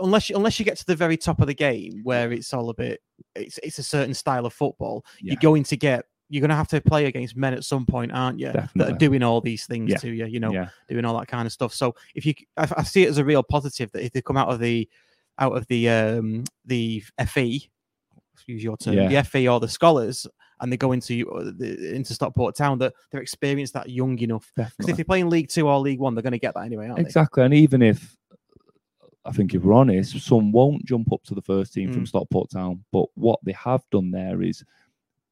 unless you, unless you get to the very top of the game where it's all a bit, it's it's a certain style of football, Yeah. you're going to get you're going to have to play against men at some point, aren't you? That are doing all these things Yeah. to you, you know, yeah, doing all that kind of stuff. So if you, I, I see it as a real positive that if they come out of the, out of the, um, the FE, use your term, Yeah. the FE or the scholars, and they go into uh, into Stockport Town, that they're experienced that young enough. Because if they play in League Two or League One, they're going to get that anyway, aren't Exactly. And even if I think if we're honest, some won't jump up to the first team from Mm. Stockport Town. But what they have done there is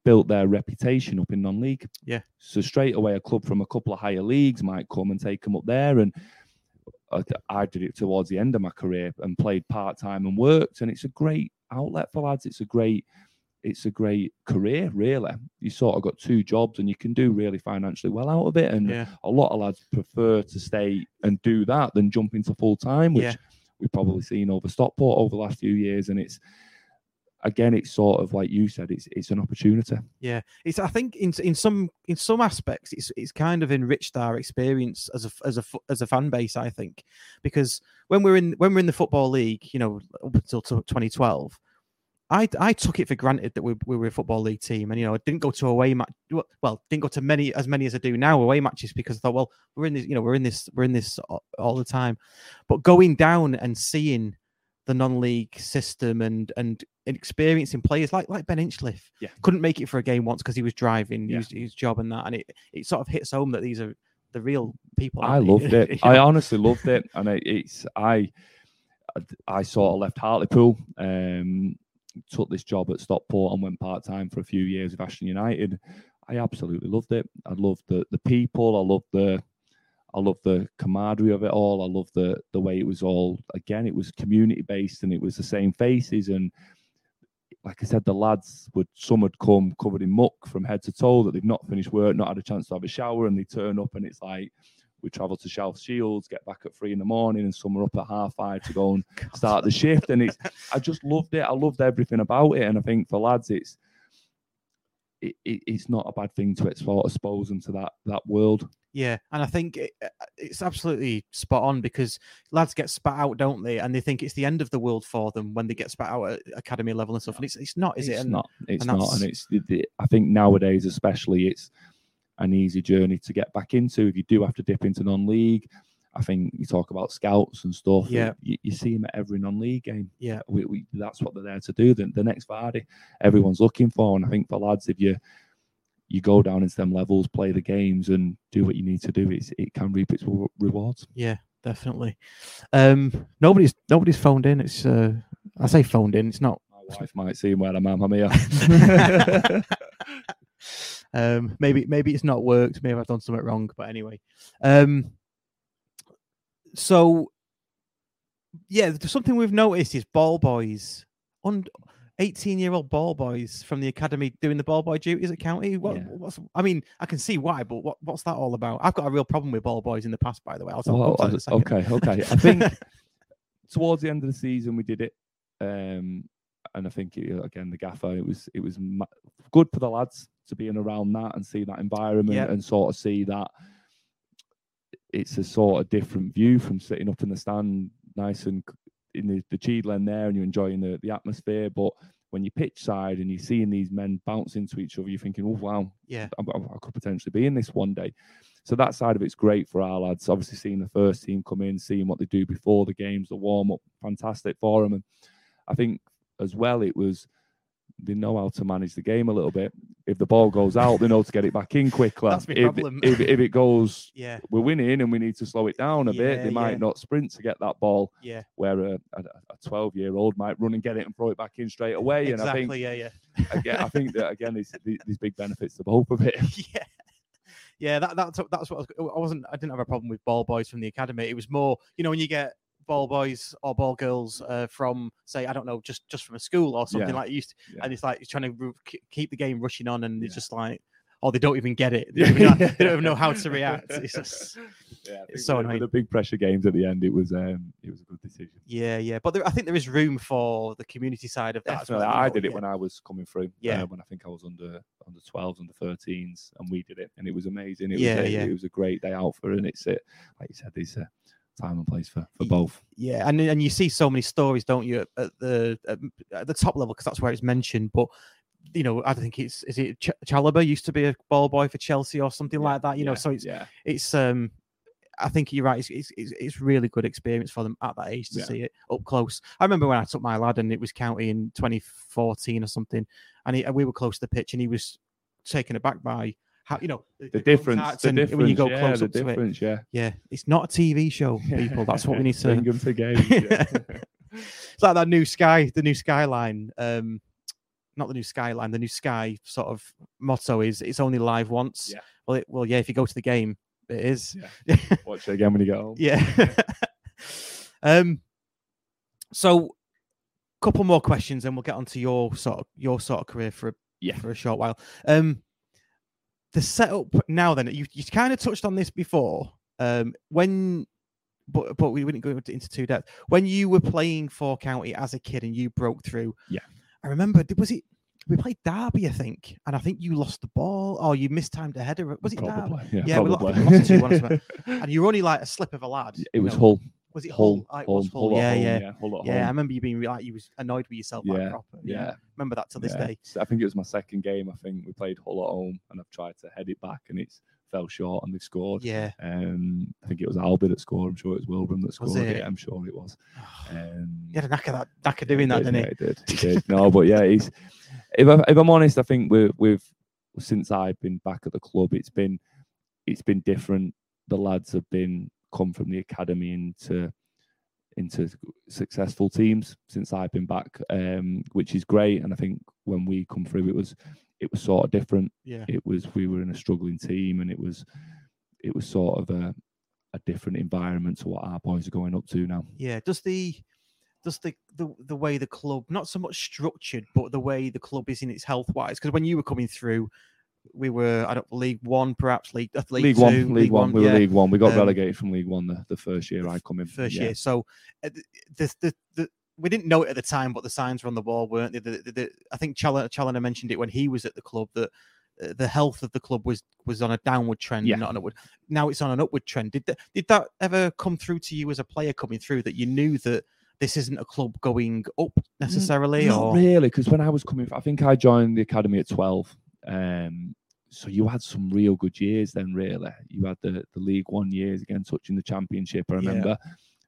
built their reputation up in non-league. Yeah. So straight away, a club from a couple of higher leagues might come and take them up there. And I, I did it towards the end of my career and played part time and worked. And it's a great outlet for lads. It's a great it's a great career, really. You sort of got two jobs and you can do really financially well out of it. And? Yeah. a lot of lads prefer to stay and do that than jump into full time, which Yeah. we've probably seen over Stockport over the last few years. And it's again, it's sort of like you said, it's it's an opportunity. Yeah, it's. I think in in some in some aspects, it's it's kind of enriched our experience as a as a as a fan base. I think because when we're in when we're in the football league, you know, up until 2012, I I took it for granted that we, we were a football league team, and you know, I didn't go to away match. Well, didn't go to many as many as I do now away matches because I thought, well, we're in this, you know, we're in this, we're in this a- all the time. But going down and seeing the non-league system and and experiencing players like like Ben Hinchliffe Yeah. couldn't make it for a game once because he was driving Yeah. his, his job and that and it, it sort of hits home that these are the real people I loved it. You I honestly loved it, and it, it's I I sort of left Hartlepool, um, took this job at Stockport, and went part time for a few years with Ashton United. I absolutely loved it. I loved the the people. I loved the I love the camaraderie of it all. I love the the way it was all. Again, it was community based, and it was the same faces and. Like I said, the lads would some had come covered in muck from head to toe that they've not finished work, not had a chance to have a shower, and they turn up and it's like we travel to South Shields, get back at three in the morning, and some are up at half five to go and start the shift. And it's I just loved it. I loved everything about it. And I think for lads, it's it, it, it's not a bad thing to expose them to that that world. Yeah, and I think it, uh, it's absolutely spot on because lads get spat out, don't they? And they think it's the end of the world for them when they get spat out at academy level and stuff. And it's it's not, is it's it? And not. It's and not. And it's. It, it- I think nowadays, especially, it's an easy journey to get back into. If you do have to dip into non-league, I think you talk about scouts and stuff. Yeah. you, you see them at every non-league game. Yeah. we, we, that's what they're there to do. The, the next Vardy, everyone's looking for. And I think for lads, if you you go down into them levels, play the games, and do what you need to do, it's, it can reap its rewards. Yeah, definitely. Um, nobody's nobody's phoned in. It's uh, I say phoned in. It's not. My wife might see where I'm at. I'm here. um, maybe maybe it's not worked. Maybe I've done something wrong. But anyway, um, so yeah, something we've noticed is ball boys on. 18 year old ball boys from the academy doing the ball boy duties at county. What, Yeah. what's, I mean, I can see why, but what, what's that all about? I've got a real problem with ball boys in the past, by the way. I'll talk Well, about that in a second. okay, okay. I think towards the end of the season we did it, um, and I think it, again the gaffer it was it was good for the lads to be in around that and see that environment Yeah. and sort of see that it's a sort of different view from sitting up in the stand, nice and in the, the cheat lane there, and you're enjoying the, the atmosphere. But when you pitch side and you're seeing these men bounce into each other, you're thinking, oh wow, yeah, I, I I could potentially be in this one day. So that side of it's great for our lads. Obviously, seeing the first team come in, seeing what they do before the games, the warm up, fantastic for them. And I think as well, it was they know how to manage the game a little bit. If the ball goes out, they know to get it back in quickly. That's my if, problem. if if it goes, yeah, we're winning and we need to slow it down a bit. They might yeah. not sprint to get that ball, yeah. where a, a, a 12 year old might run and get it and throw it back in straight away. And I think Exactly. Yeah, yeah. again, I think that again, there's, there's big benefits to both of it. yeah. Yeah, that, that's that's what I, was, I wasn't. I didn't have a problem with ball boys from the academy. It was more, you know, when you get ball boys or ball girls uh, from, say, I don't know, just just from a school or something Yeah. like used, to, Yeah. and it's like it's trying to keep the game rushing on, and it's just like, oh, they don't even get it. They don't even, know, don't even know how to react. It's just, Yeah, It's so the, annoying. the big pressure games at the end. It was um, it was a good decision. yeah, yeah. But there, I think there is room for the community side of that. as Definitely, well, I did it when I was coming through. Yeah. uh, when I think I was under under 12s, under 13s, and we did it, and it was amazing. It Yeah, was a, yeah. it was a great day out for, and it's it like you said, these a time and place for, for both. Yeah, and and you see so many stories, don't you, at, the at, at the top level because that's where it's mentioned. But you know, I think it's is it Ch- Chalobah used to be a ball boy for Chelsea or something Yeah, like that. You know, so it's yeah, it's um I think you're right. It's, it's, it's, it's really good experience for them at that age to Yeah. see it up close. I remember when I took my lad and it was county in 2014 or something, and, he, and we were close to the pitch, and he was taken aback by how you know the difference, the difference, when you go yeah, close the up to it. difference, yeah. Yeah, it's not a TV show, people. That's what we need to. bring them to games. Yeah. it's like that new sky, the new skyline. Um, not the new skyline, the new sky sort of motto is it's only live once. Yeah. Well, it, well, yeah. If you go to the game, it is. Watch it again when you get home. Yeah. um. So, couple more questions, and we'll get onto your sort of your sort of career for a, Yeah. for a short while. Um, the setup now. Then you you kind of touched on this before. Um, when. But, but we wouldn't go into too depth. When you were playing for county as a kid and you broke through, Yeah. I remember. did- Was it we played Derby? I think, and I think you lost the ball or you mistimed a header. Was it Derby? Yeah, Yeah, we lo- probably. we lost 2-1. And you were only like a slip of a lad. it was know. Hull. Was it Hull? Hull. It Hull, was Hull. Yeah, yeah, yeah. Hull at yeah. I remember you being like you was annoyed with yourself. like Yeah, proper. yeah. Remember that to this Yeah. day. I think it was my second game. I think we played Hull at home, and I've tried to head it back, and it's fell short, and they've scored. Yeah. Um, I think it was Albert that scored. I'm sure it was Wilburn that scored. it? Yeah, I'm sure it was. Um, You had a knack of that, knack of doing that, did, didn't yeah, he? he did. He did. No, but yeah, he's. If, I, if I'm honest, I think we've, we've since I've been back at the club, it's been it's been different. The lads have been come from the academy into into successful teams since I've been back, um, which is great. And I think when we come through, it was it was sort of different. Yeah. It was we were in a struggling team, and it was it was sort of a a different environment to what our boys are going up to now. Yeah. Does the does the, the the way the club not so much structured, but the way the club is in its health wise? Because when you were coming through, we were I don't League One, perhaps League uh, League, League, Two, One, League, One. We yeah. were League One. We got Um, relegated from League One the, the first year I come in. first yeah. year. So uh, th- the, the the we didn't know it at the time, but the signs were on the wall, weren't they? The, the, I think Challoner, Challoner mentioned it when he was at the club that uh, the health of the club was was on a downward trend, Yeah. not an upward. Now it's on an upward trend. Did that did that ever come through to you as a player coming through that you knew that this isn't a club going up necessarily, Not or really, because when I was coming, I think I joined the academy at twelve. Um, so you had some real good years then. Really, you had the the League One years again, touching the Championship. I Yeah. remember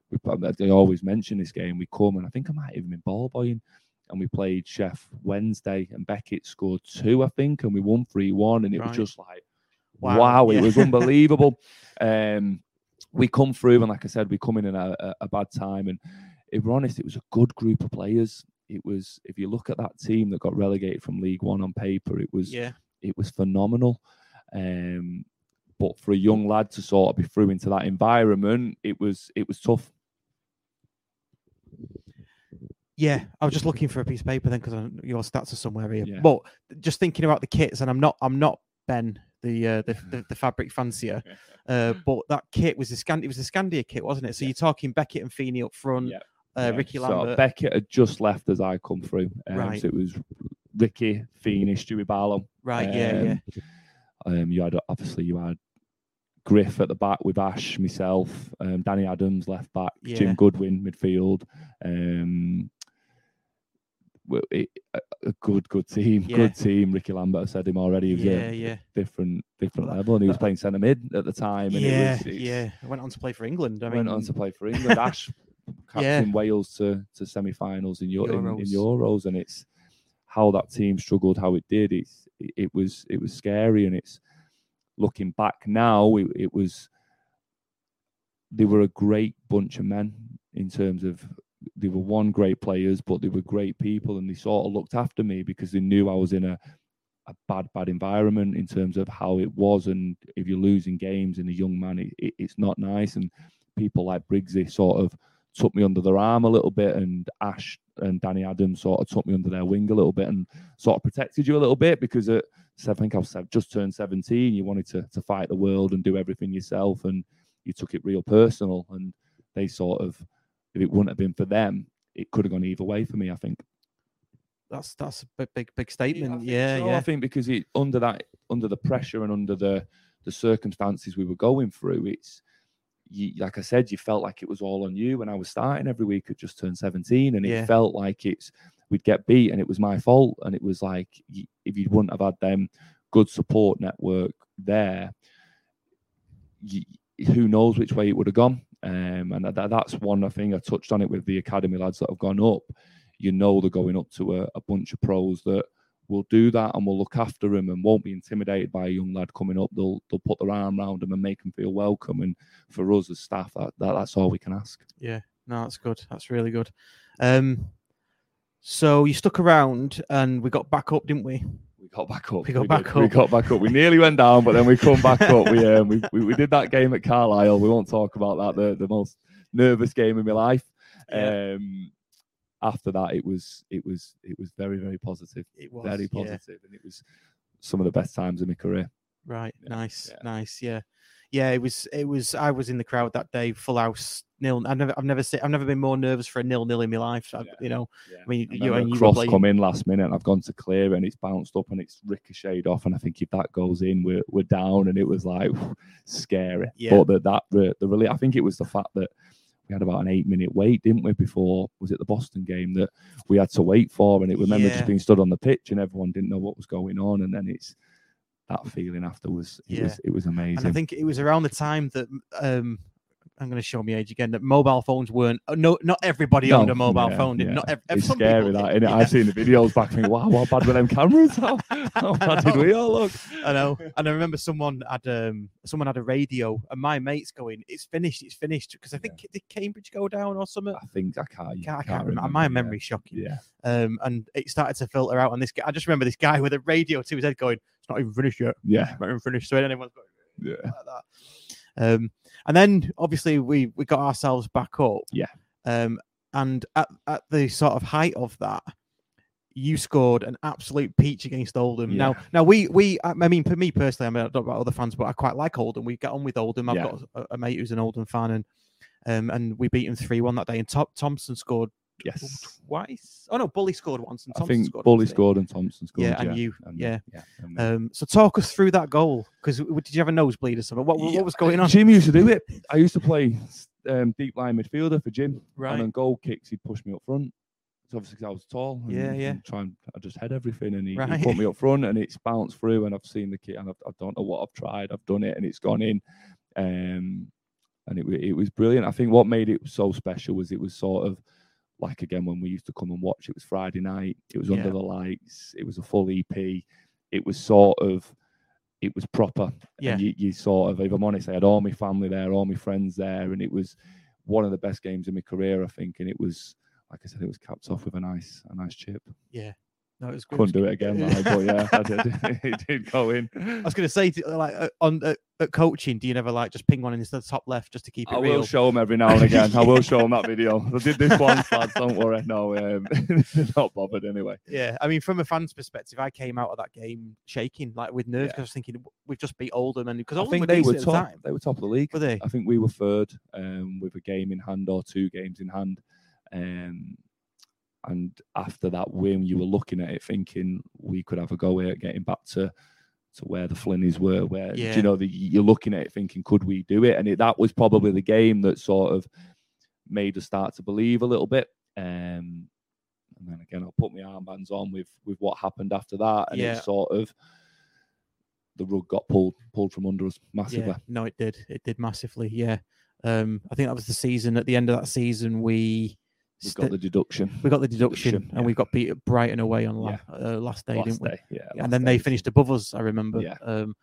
we prob- they always mention this game. We come and I think I might even been ball boying, and we played Sheff Wednesday, and Beckett scored two, I think, and we won three one, and it Right. was just like Wow, wow, yeah. it was unbelievable. um, we come through, and like I said, we come in in a, a, a bad time. And if we're honest, it was a good group of players. It was, if you look at that team that got relegated from League One on paper, it was yeah, it was phenomenal. Um, but for a young lad to sort of be through into that environment, it was it was tough. yeah. I was just looking for a piece of paper then because your stats are somewhere here. Yeah. But just thinking about the kits, and I'm not I'm not Ben the uh, the, the the fabric fancier. Uh, but that kit was the Scand- it was the Scandia kit, wasn't it? So Yeah. you're talking Beckett and Feeney up front, Yeah. Uh, Yeah, Ricky so Lambert. Beckett had just left as I come through. Um, Right. So it was Ricky, Feeney, Stewie Barlow. right, yeah, yeah. Um, um, you had obviously you had Griff at the back with Ash, myself, um, Danny Adams left back, Yeah. Jim Goodwin midfield. Um, it, a, good, good team, Yeah. good team. Ricky Lambert, I said him already. He was Yeah, a yeah. different, different Well, that- level, and he was playing centre mid at the time. And yeah, it was, yeah. Went on to play for England. I went on to play for England. Ash captain Wales to, to semi-finals in, Euro, in, in Euros. Euros, and it's how that team struggled, how it did. It's it, it was it was scary, and it's looking back now. It, it was they were a great bunch of men in terms of they were one great players, but they were great people, and they sort of looked after me because they knew I was in a a bad, bad environment in terms of how it was, and if you're losing games in a young man, it, it, it's not nice. And people like Briggsy sort of took me under their arm a little bit, and Ash and Danny Adams sort of took me under their wing a little bit and sort of protected you a little bit because at so I think I was just turned 17. You wanted to, to fight the world and do everything yourself, and you took it real personal. And they sort of, if it wouldn't have been for them, it could have gone either way for me. I think. that's that's a big big, big statement. think Yeah, so. yeah. I think because it under that under the pressure and under the the circumstances we were going through, it's you, like I said, you felt like it was all on you. When I was starting every week, at just turned 17, and it Yeah. felt like it's we'd get beat, and it was my fault. And it was like if you wouldn't have had them good support network there, y who knows which way it would have gone. Um, and that, that's one thing I touched on it with the academy lads that have gone up. You know they're going up to a, a bunch of pros that will do that and will look after them and won't be intimidated by a young lad coming up. They'll they'll put their arm around them and make them feel welcome. And for us as staff, that, that that's all we can ask. Yeah, no, that's good. That's really good. Um, so you stuck around and we got back up, didn't we? We got back up. We got did. back We up. got back up. We nearly went down, but then we come back up. We, um, we, we we did that game at Carlisle. We won't talk about that. The the most nervous game in my life. Yeah. Um, after that, it was it was it was very very positive. It was very yeah. positive, and it was some of the best times in my career. Right. Yeah, Nice. yeah. Nice. Yeah. Yeah. It was. It was. I was in the crowd that day, full house, nil. I've never. I've never. se- I've never been more nervous for a nil nil in my life. I, Yeah. You know. Yeah. I mean, And you then and you cross come in last minute, and I've gone to clear, and it's bounced up and it's ricocheted off. And I think if that goes in, we're we're down, and it was like scary. Yeah. But that that the, the really, I think it was the fact that we had about an eight minute wait, didn't we? Before was it the Boston game that we had to wait for, and it remember Yeah. just being stood on the pitch, and everyone didn't know what was going on, and then it's that feeling afterwards. It Yeah. was it was amazing. And I think it was around the time that um, I'm going to show my age again. That mobile phones weren't. uh, No, not everybody owned a mobile yeah, phone. Did yeah. not ev- It's scary that, innit? yeah. I've seen the videos back thinking, wow, what bad were them cameras? How, how bad did we all look? I know. And I remember someone had um someone had a radio, and my mate's going, "It's finished, it's finished." Because I think did Cambridge go down or something? I think I can't. I can't, I can't remember. remember, My memory's shocking. Yeah. Um, and it started to filter out. And this guy, I just remember this guy with a radio to his head going, "It's not even finished yet. Yeah. It's not even finished." So anyone's going Yeah. like that. Um, and then obviously we we got ourselves back up. Yeah. Um, and at at the sort of height of that, you scored an absolute peach against Oldham. Now, Yeah. now we we I I mean, for me personally, I mean, I don't know about other fans, but I quite like Oldham. We get on with Oldham. I've Yeah. got a, a mate who's an Oldham fan, and um, and we beat him three one that day. And Top, Thompson scored Yes. twice. Oh no, Bully scored once, and I Thompson think scored. Bully once, didn't scored and Thompson scored. Yeah, and you- and, yeah. yeah. and. Um, so talk us through that goal because did you have a nosebleed or something? What, what was going on? Jim used to do it. I used to play um, deep line midfielder for Jim. Right. And on goal kicks, he'd push me up front. So obviously 'cause I was tall. And, Yeah, yeah. and Try and I just head everything, and he, he Right. put me up front, and it's bounced through, and I've seen the kit, and I've, I don't know what I've tried. I've done it, and it's gone in. Um, and it wa- it was brilliant. I think what made it so special was it was sort of like again when we used to come and watch. It was Friday night. It was under the lights. It was a full EP. It was sort of it was proper. Yeah. And you, you sort of, if I'm honest, I had all my family there, all my friends there, and it was one of the best games in my career, I think. And it was, like I said, it was capped off with a nice, a nice chip. Yeah, no, it was good. Couldn't do it again, like, but yeah, I did, it did go in. I was going to say, like on uh, at coaching, do you never like just ping one into the top left just to keep it I real? will show them every now and again. I will show them that video. I did this once, lads. Don't worry. No, um, not bothered anyway. Yeah, I mean, from a fan's perspective, I came out of that game shaking, like with nerves, Yeah. because I was thinking we've just beat Oldham, and because I think were they were at the top. They were top of the league. were they? I think we were third um, with a game in hand or two games in hand. Um, and after that win, you were looking at it thinking we could have a go at getting back to to where the Flinnies were. Where do Yeah. you know the, you're looking at it thinking, could we do it? And it, that was probably the game that sort of made us start to believe a little bit. Um, and then again, I'll put my armbands on with with what happened after that, and Yeah. it sort of the rug got pulled pulled from under us massively. Yeah, no, it did. It did massively. Yeah, um, I think that was the season. At the end of that season, we We sta- got the deduction. we got the deduction, deduction, and we yeah. got beat at Brighton away on la- Yeah. uh, last day, last didn't we? day, yeah. and then they finished above us. I remember. Yeah. Um,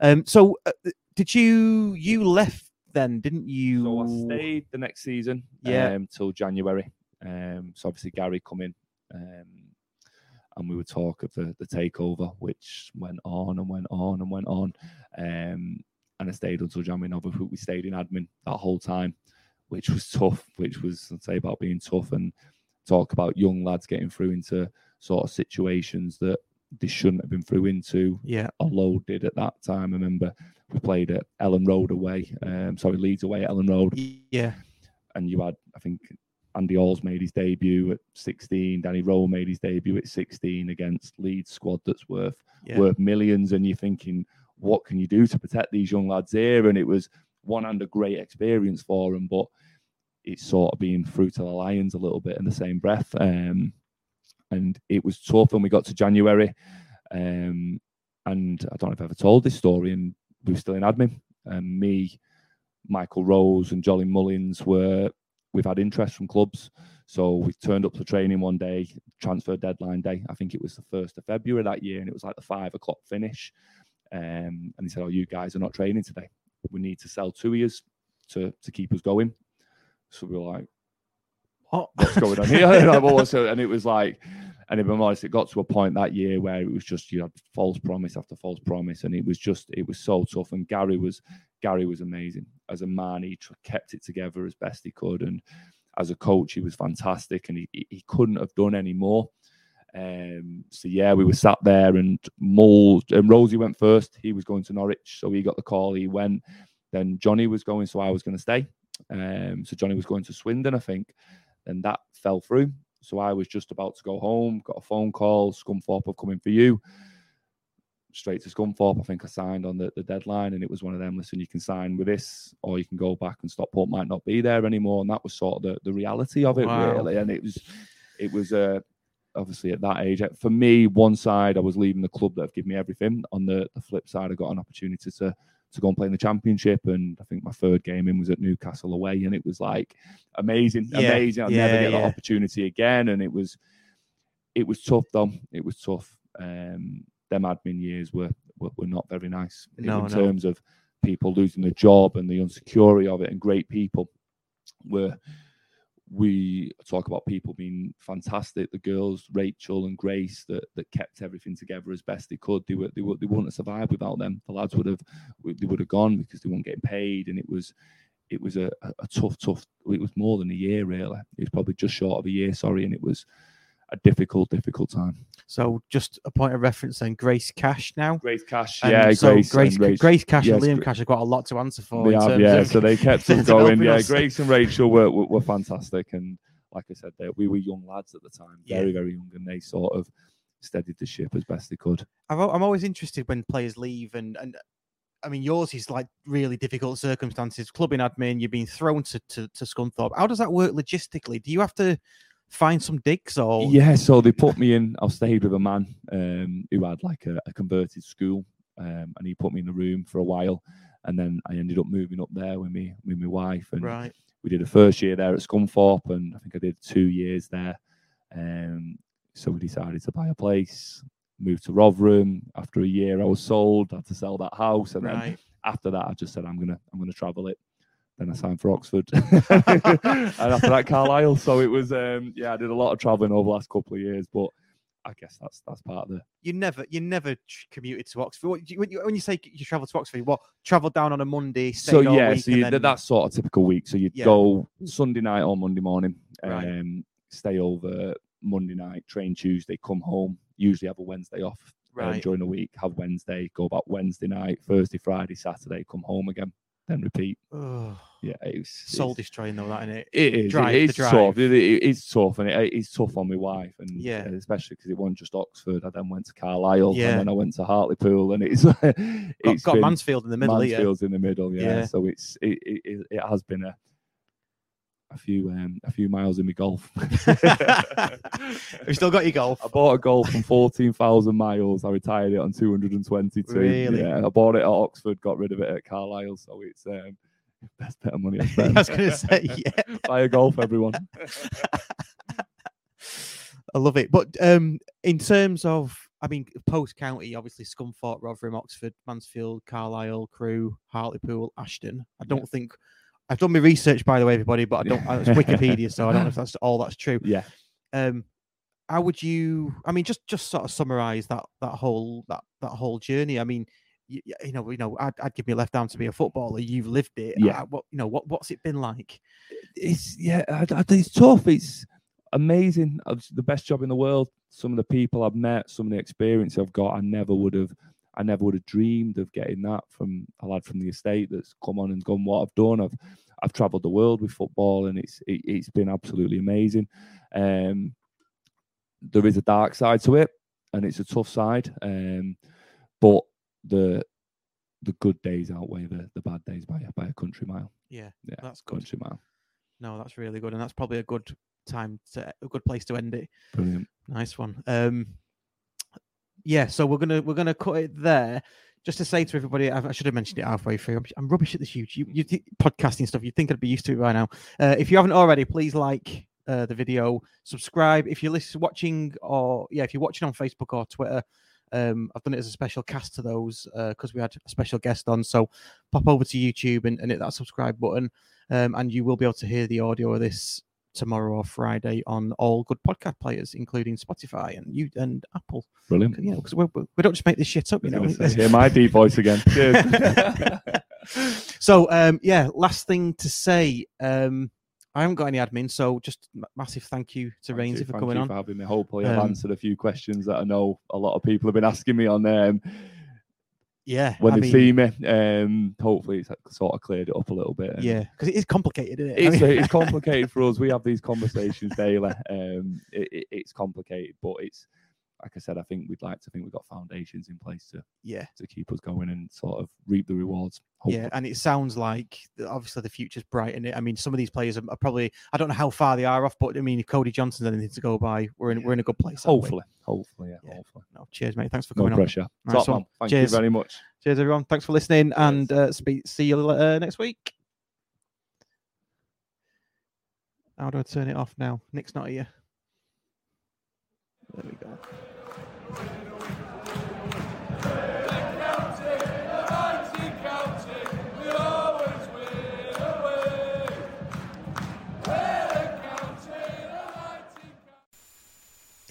um. So, uh, did you you left then? Didn't you? So I stayed the next season, Yeah. um, till January. Um, so obviously Gary come in, um, and we would talk of the the takeover, which went on and went on and went on. Um, and I stayed until January. Obviously, we stayed in admin that whole time, which was tough. Which was I'd say about being tough and talk about young lads getting through into sort of situations that they shouldn't have been through into Yeah. although did at that time. I remember we played at Elland Road away, um, sorry, Leeds away at Elland Road, Yeah. and you had, I think, Andy Alls made his debut at 16, Danny Rowe made his debut at 16 against Leeds squad that's worth Yeah. worth millions, and you're thinking, what can you do to protect these young lads here? And it was one and a great experience for him, but it's sort of being through to the lions a little bit in the same breath. Um, and it was tough. And we got to January, um, and I don't know if I've ever told this story, and we were still in admin. And me, Michael Rose, and Johnny Mullins were. We've had interest from clubs, so we turned up to training one day, transfer deadline day. I think it was the first of February that year, and it was like the five o'clock finish. Um, and he said, "Oh, you guys are not training today. We need to sell two years to to keep us going." So we were like, What? what's going on here? And, also- and it was like, and if I'm honest, it got to a point that year where it was just you had false promise after false promise, and it was just it was so tough. And Gary was Gary was amazing as a man. He kept it together as best he could, and as a coach, he was fantastic, and he- he couldn't have done any more. Um, so yeah, we were sat there, and Mull and Rosie went first. He was going to Norwich, so he got the call. He went. Then Johnny was going, so I was going to stay. Um, so Johnny was going to Swindon, I think. And that fell through. So I was just about to go home, got a phone call, Scunthorpe have come in for you. Straight to Scunthorpe. I think I signed on the, the deadline and it was one of them, listen, you can sign with this or you can go back and Stockport might not be there anymore. And that was sort of the, the reality of it Wow. really. And it was it was uh obviously at that age. For me, one side I was leaving the club that have given me everything. On the, the flip side, I got an opportunity to to go and play in the championship. And I think my third game in was at Newcastle away, and it was like amazing, Yeah, amazing. I'll never yeah, get that opportunity again. And it was it was tough though. It was tough. Um, them admin years were were, were not very nice No, in no. terms of people losing their job and the insecurity of it, and great people were. We talk about people being fantastic. The girls, Rachel and Grace, that, that kept everything together as best they could. They were they, were, they wouldn't have survived without them. The lads would have they would have gone because they weren't getting paid, and it was it was a, a tough, tough. It was more than a year, really. It was probably just short of a year, sorry, and it was a difficult, difficult time. So just a point of reference then, Grace Cash now. Grace Cash, And yeah, so Grace, Grace, and Rach- Grace Cash and Liam Gra- Cash have got a lot to answer for. They in have, terms yeah. of- So they kept in us going. Yeah, us. Grace and Rachel were, were, were fantastic, and like I said, they, we were young lads at the time, Yeah. very very young, and they sort of steadied the ship as best they could. I've al- I'm always interested when players leave, and and I mean yours is like really difficult circumstances. Clubbing admin, you're being thrown to to, to Scunthorpe. How does that work logistically? Do you have to find some digs or Yeah, so they put me in. I stayed with a man um, who had like a, a converted school, um, and he put me in the room for a while, and then I ended up moving up there with me with my wife, and right? we did a first year there at Scunthorpe, and I think I did two years there. Um, so we decided to buy a place, moved to Rotherham. After a year, I was sold. had to sell that house, and then after that, I just said I'm gonna I'm gonna travel it. Then I signed for Oxford, and after that, Carlisle. So it was um, yeah, I did a lot of traveling over the last couple of years, but I guess that's that's part of the You never you never commuted to Oxford. What, you- when you, when you say you travel to Oxford, what travel down on a Monday? so all yeah, week, so you, then- that's sort of typical week. So you'd Yeah. go Sunday night or Monday morning, Right. um, stay over Monday night, train Tuesday, come home. Usually have a Wednesday off um, during the week. Have Wednesday, go back Wednesday night, Thursday, Friday, Saturday, come home again, then repeat. Ugh, Yeah, it's soul it's- destroying though, that in it. It is. drive, it is tough. It, it- it's tough, and it, it's tough on my wife, and Yeah. especially because it wasn't just Oxford. I then went to Carlisle, Yeah. and then I went to Hartlepool, and it's Got, it's got Mansfield in the middle, yeah. Mansfield's in the middle, yeah. Yeah. So it's it, it, it, it has been a a few um a few miles in my golf. Have you still got your golf? I bought a golf from fourteen thousand miles. I retired it on two hundred and twenty-two. Really? Yeah, I bought it at Oxford, got rid of it at Carlisle. So it's um best bit of money I I spent. I was going to say, yeah. buy a golf, everyone. I love it. But um, in terms of, I mean, post county, obviously Scunthorpe, Rotherham, Oxford, Mansfield, Carlisle, Crewe, Hartlepool, Ashton. I don't think I've done my research, by the way, everybody, but I don't. It's Wikipedia, so I don't know if that's all that's true. Yeah. Um, how would you? I mean, just just sort of summarize that that whole that that whole journey. I mean. You, you know, you know, I'd, I'd give my left arm to be a footballer. You've lived it. Yeah. Uh, what you know, what what's it been like? it's yeah, I, I, it's tough. It's amazing. It's the best job in the world. Some of the people I've met, some of the experience I've got, I never would have, I never would have dreamed of getting that from a lad from the estate that's come on and gone. what I've done. I've I've travelled the world with football, and it's it, it's been absolutely amazing. Um, there is a dark side to it, and it's a tough side. Um, but the the good days outweigh the, the bad days by a- by a country mile. Yeah, Yeah, that's good. country mile. No, that's really good, and that's probably a good time to a good place to end it. Brilliant. Nice one. Um, yeah, so we're gonna we're gonna cut it there. Just to say to everybody, I, I should have mentioned it halfway through. I'm, I'm rubbish at this huge you, th- podcasting stuff. You'd think I'd be used to it by now. Uh, if you haven't already, please like uh, the video, subscribe. If you're listening, watching, or yeah, if you're watching on Facebook or Twitter, um, I've done it as a special cast to those because we had a special guest on. So pop over to YouTube and, and hit that subscribe button, um, and you will be able to hear the audio of this tomorrow or Friday on all good podcast players, including Spotify and you and Apple. Brilliant. You know, because we, we don't just make this shit up. You know. say, hear my deep voice again. So um, yeah, last thing to say. Um, I haven't got any admin, so just massive thank you to Raynesy for thank coming you on. For having me. Hopefully, I've Um, answered a few questions that I know a lot of people have been asking me on um, Yeah, when I they mean, see me. Um, hopefully, it's sort of cleared it up a little bit. and Yeah, because it is complicated, isn't it? I It's, mean- it's complicated for us. We have these conversations daily. Um, it, it- it's complicated, but it's like I said. I think we'd like to think we've got foundations in place to yeah, to keep us going and sort of reap the rewards. yeah, and it sounds like obviously the future's bright in it. I mean, some of these players are, probably I don't know how far they are off, but I mean, if Cody Johnson's anything to go by, we're in we're in a good place. Hopefully, hopefully, yeah, Yeah. hopefully. No, cheers, mate. Thanks for coming. No pressure. Nice Top one. Thank Cheers. you very much. Cheers, everyone. Thanks for listening, and uh, speak, see you uh, next week. How do I turn it off now? Nick's not here. There we go.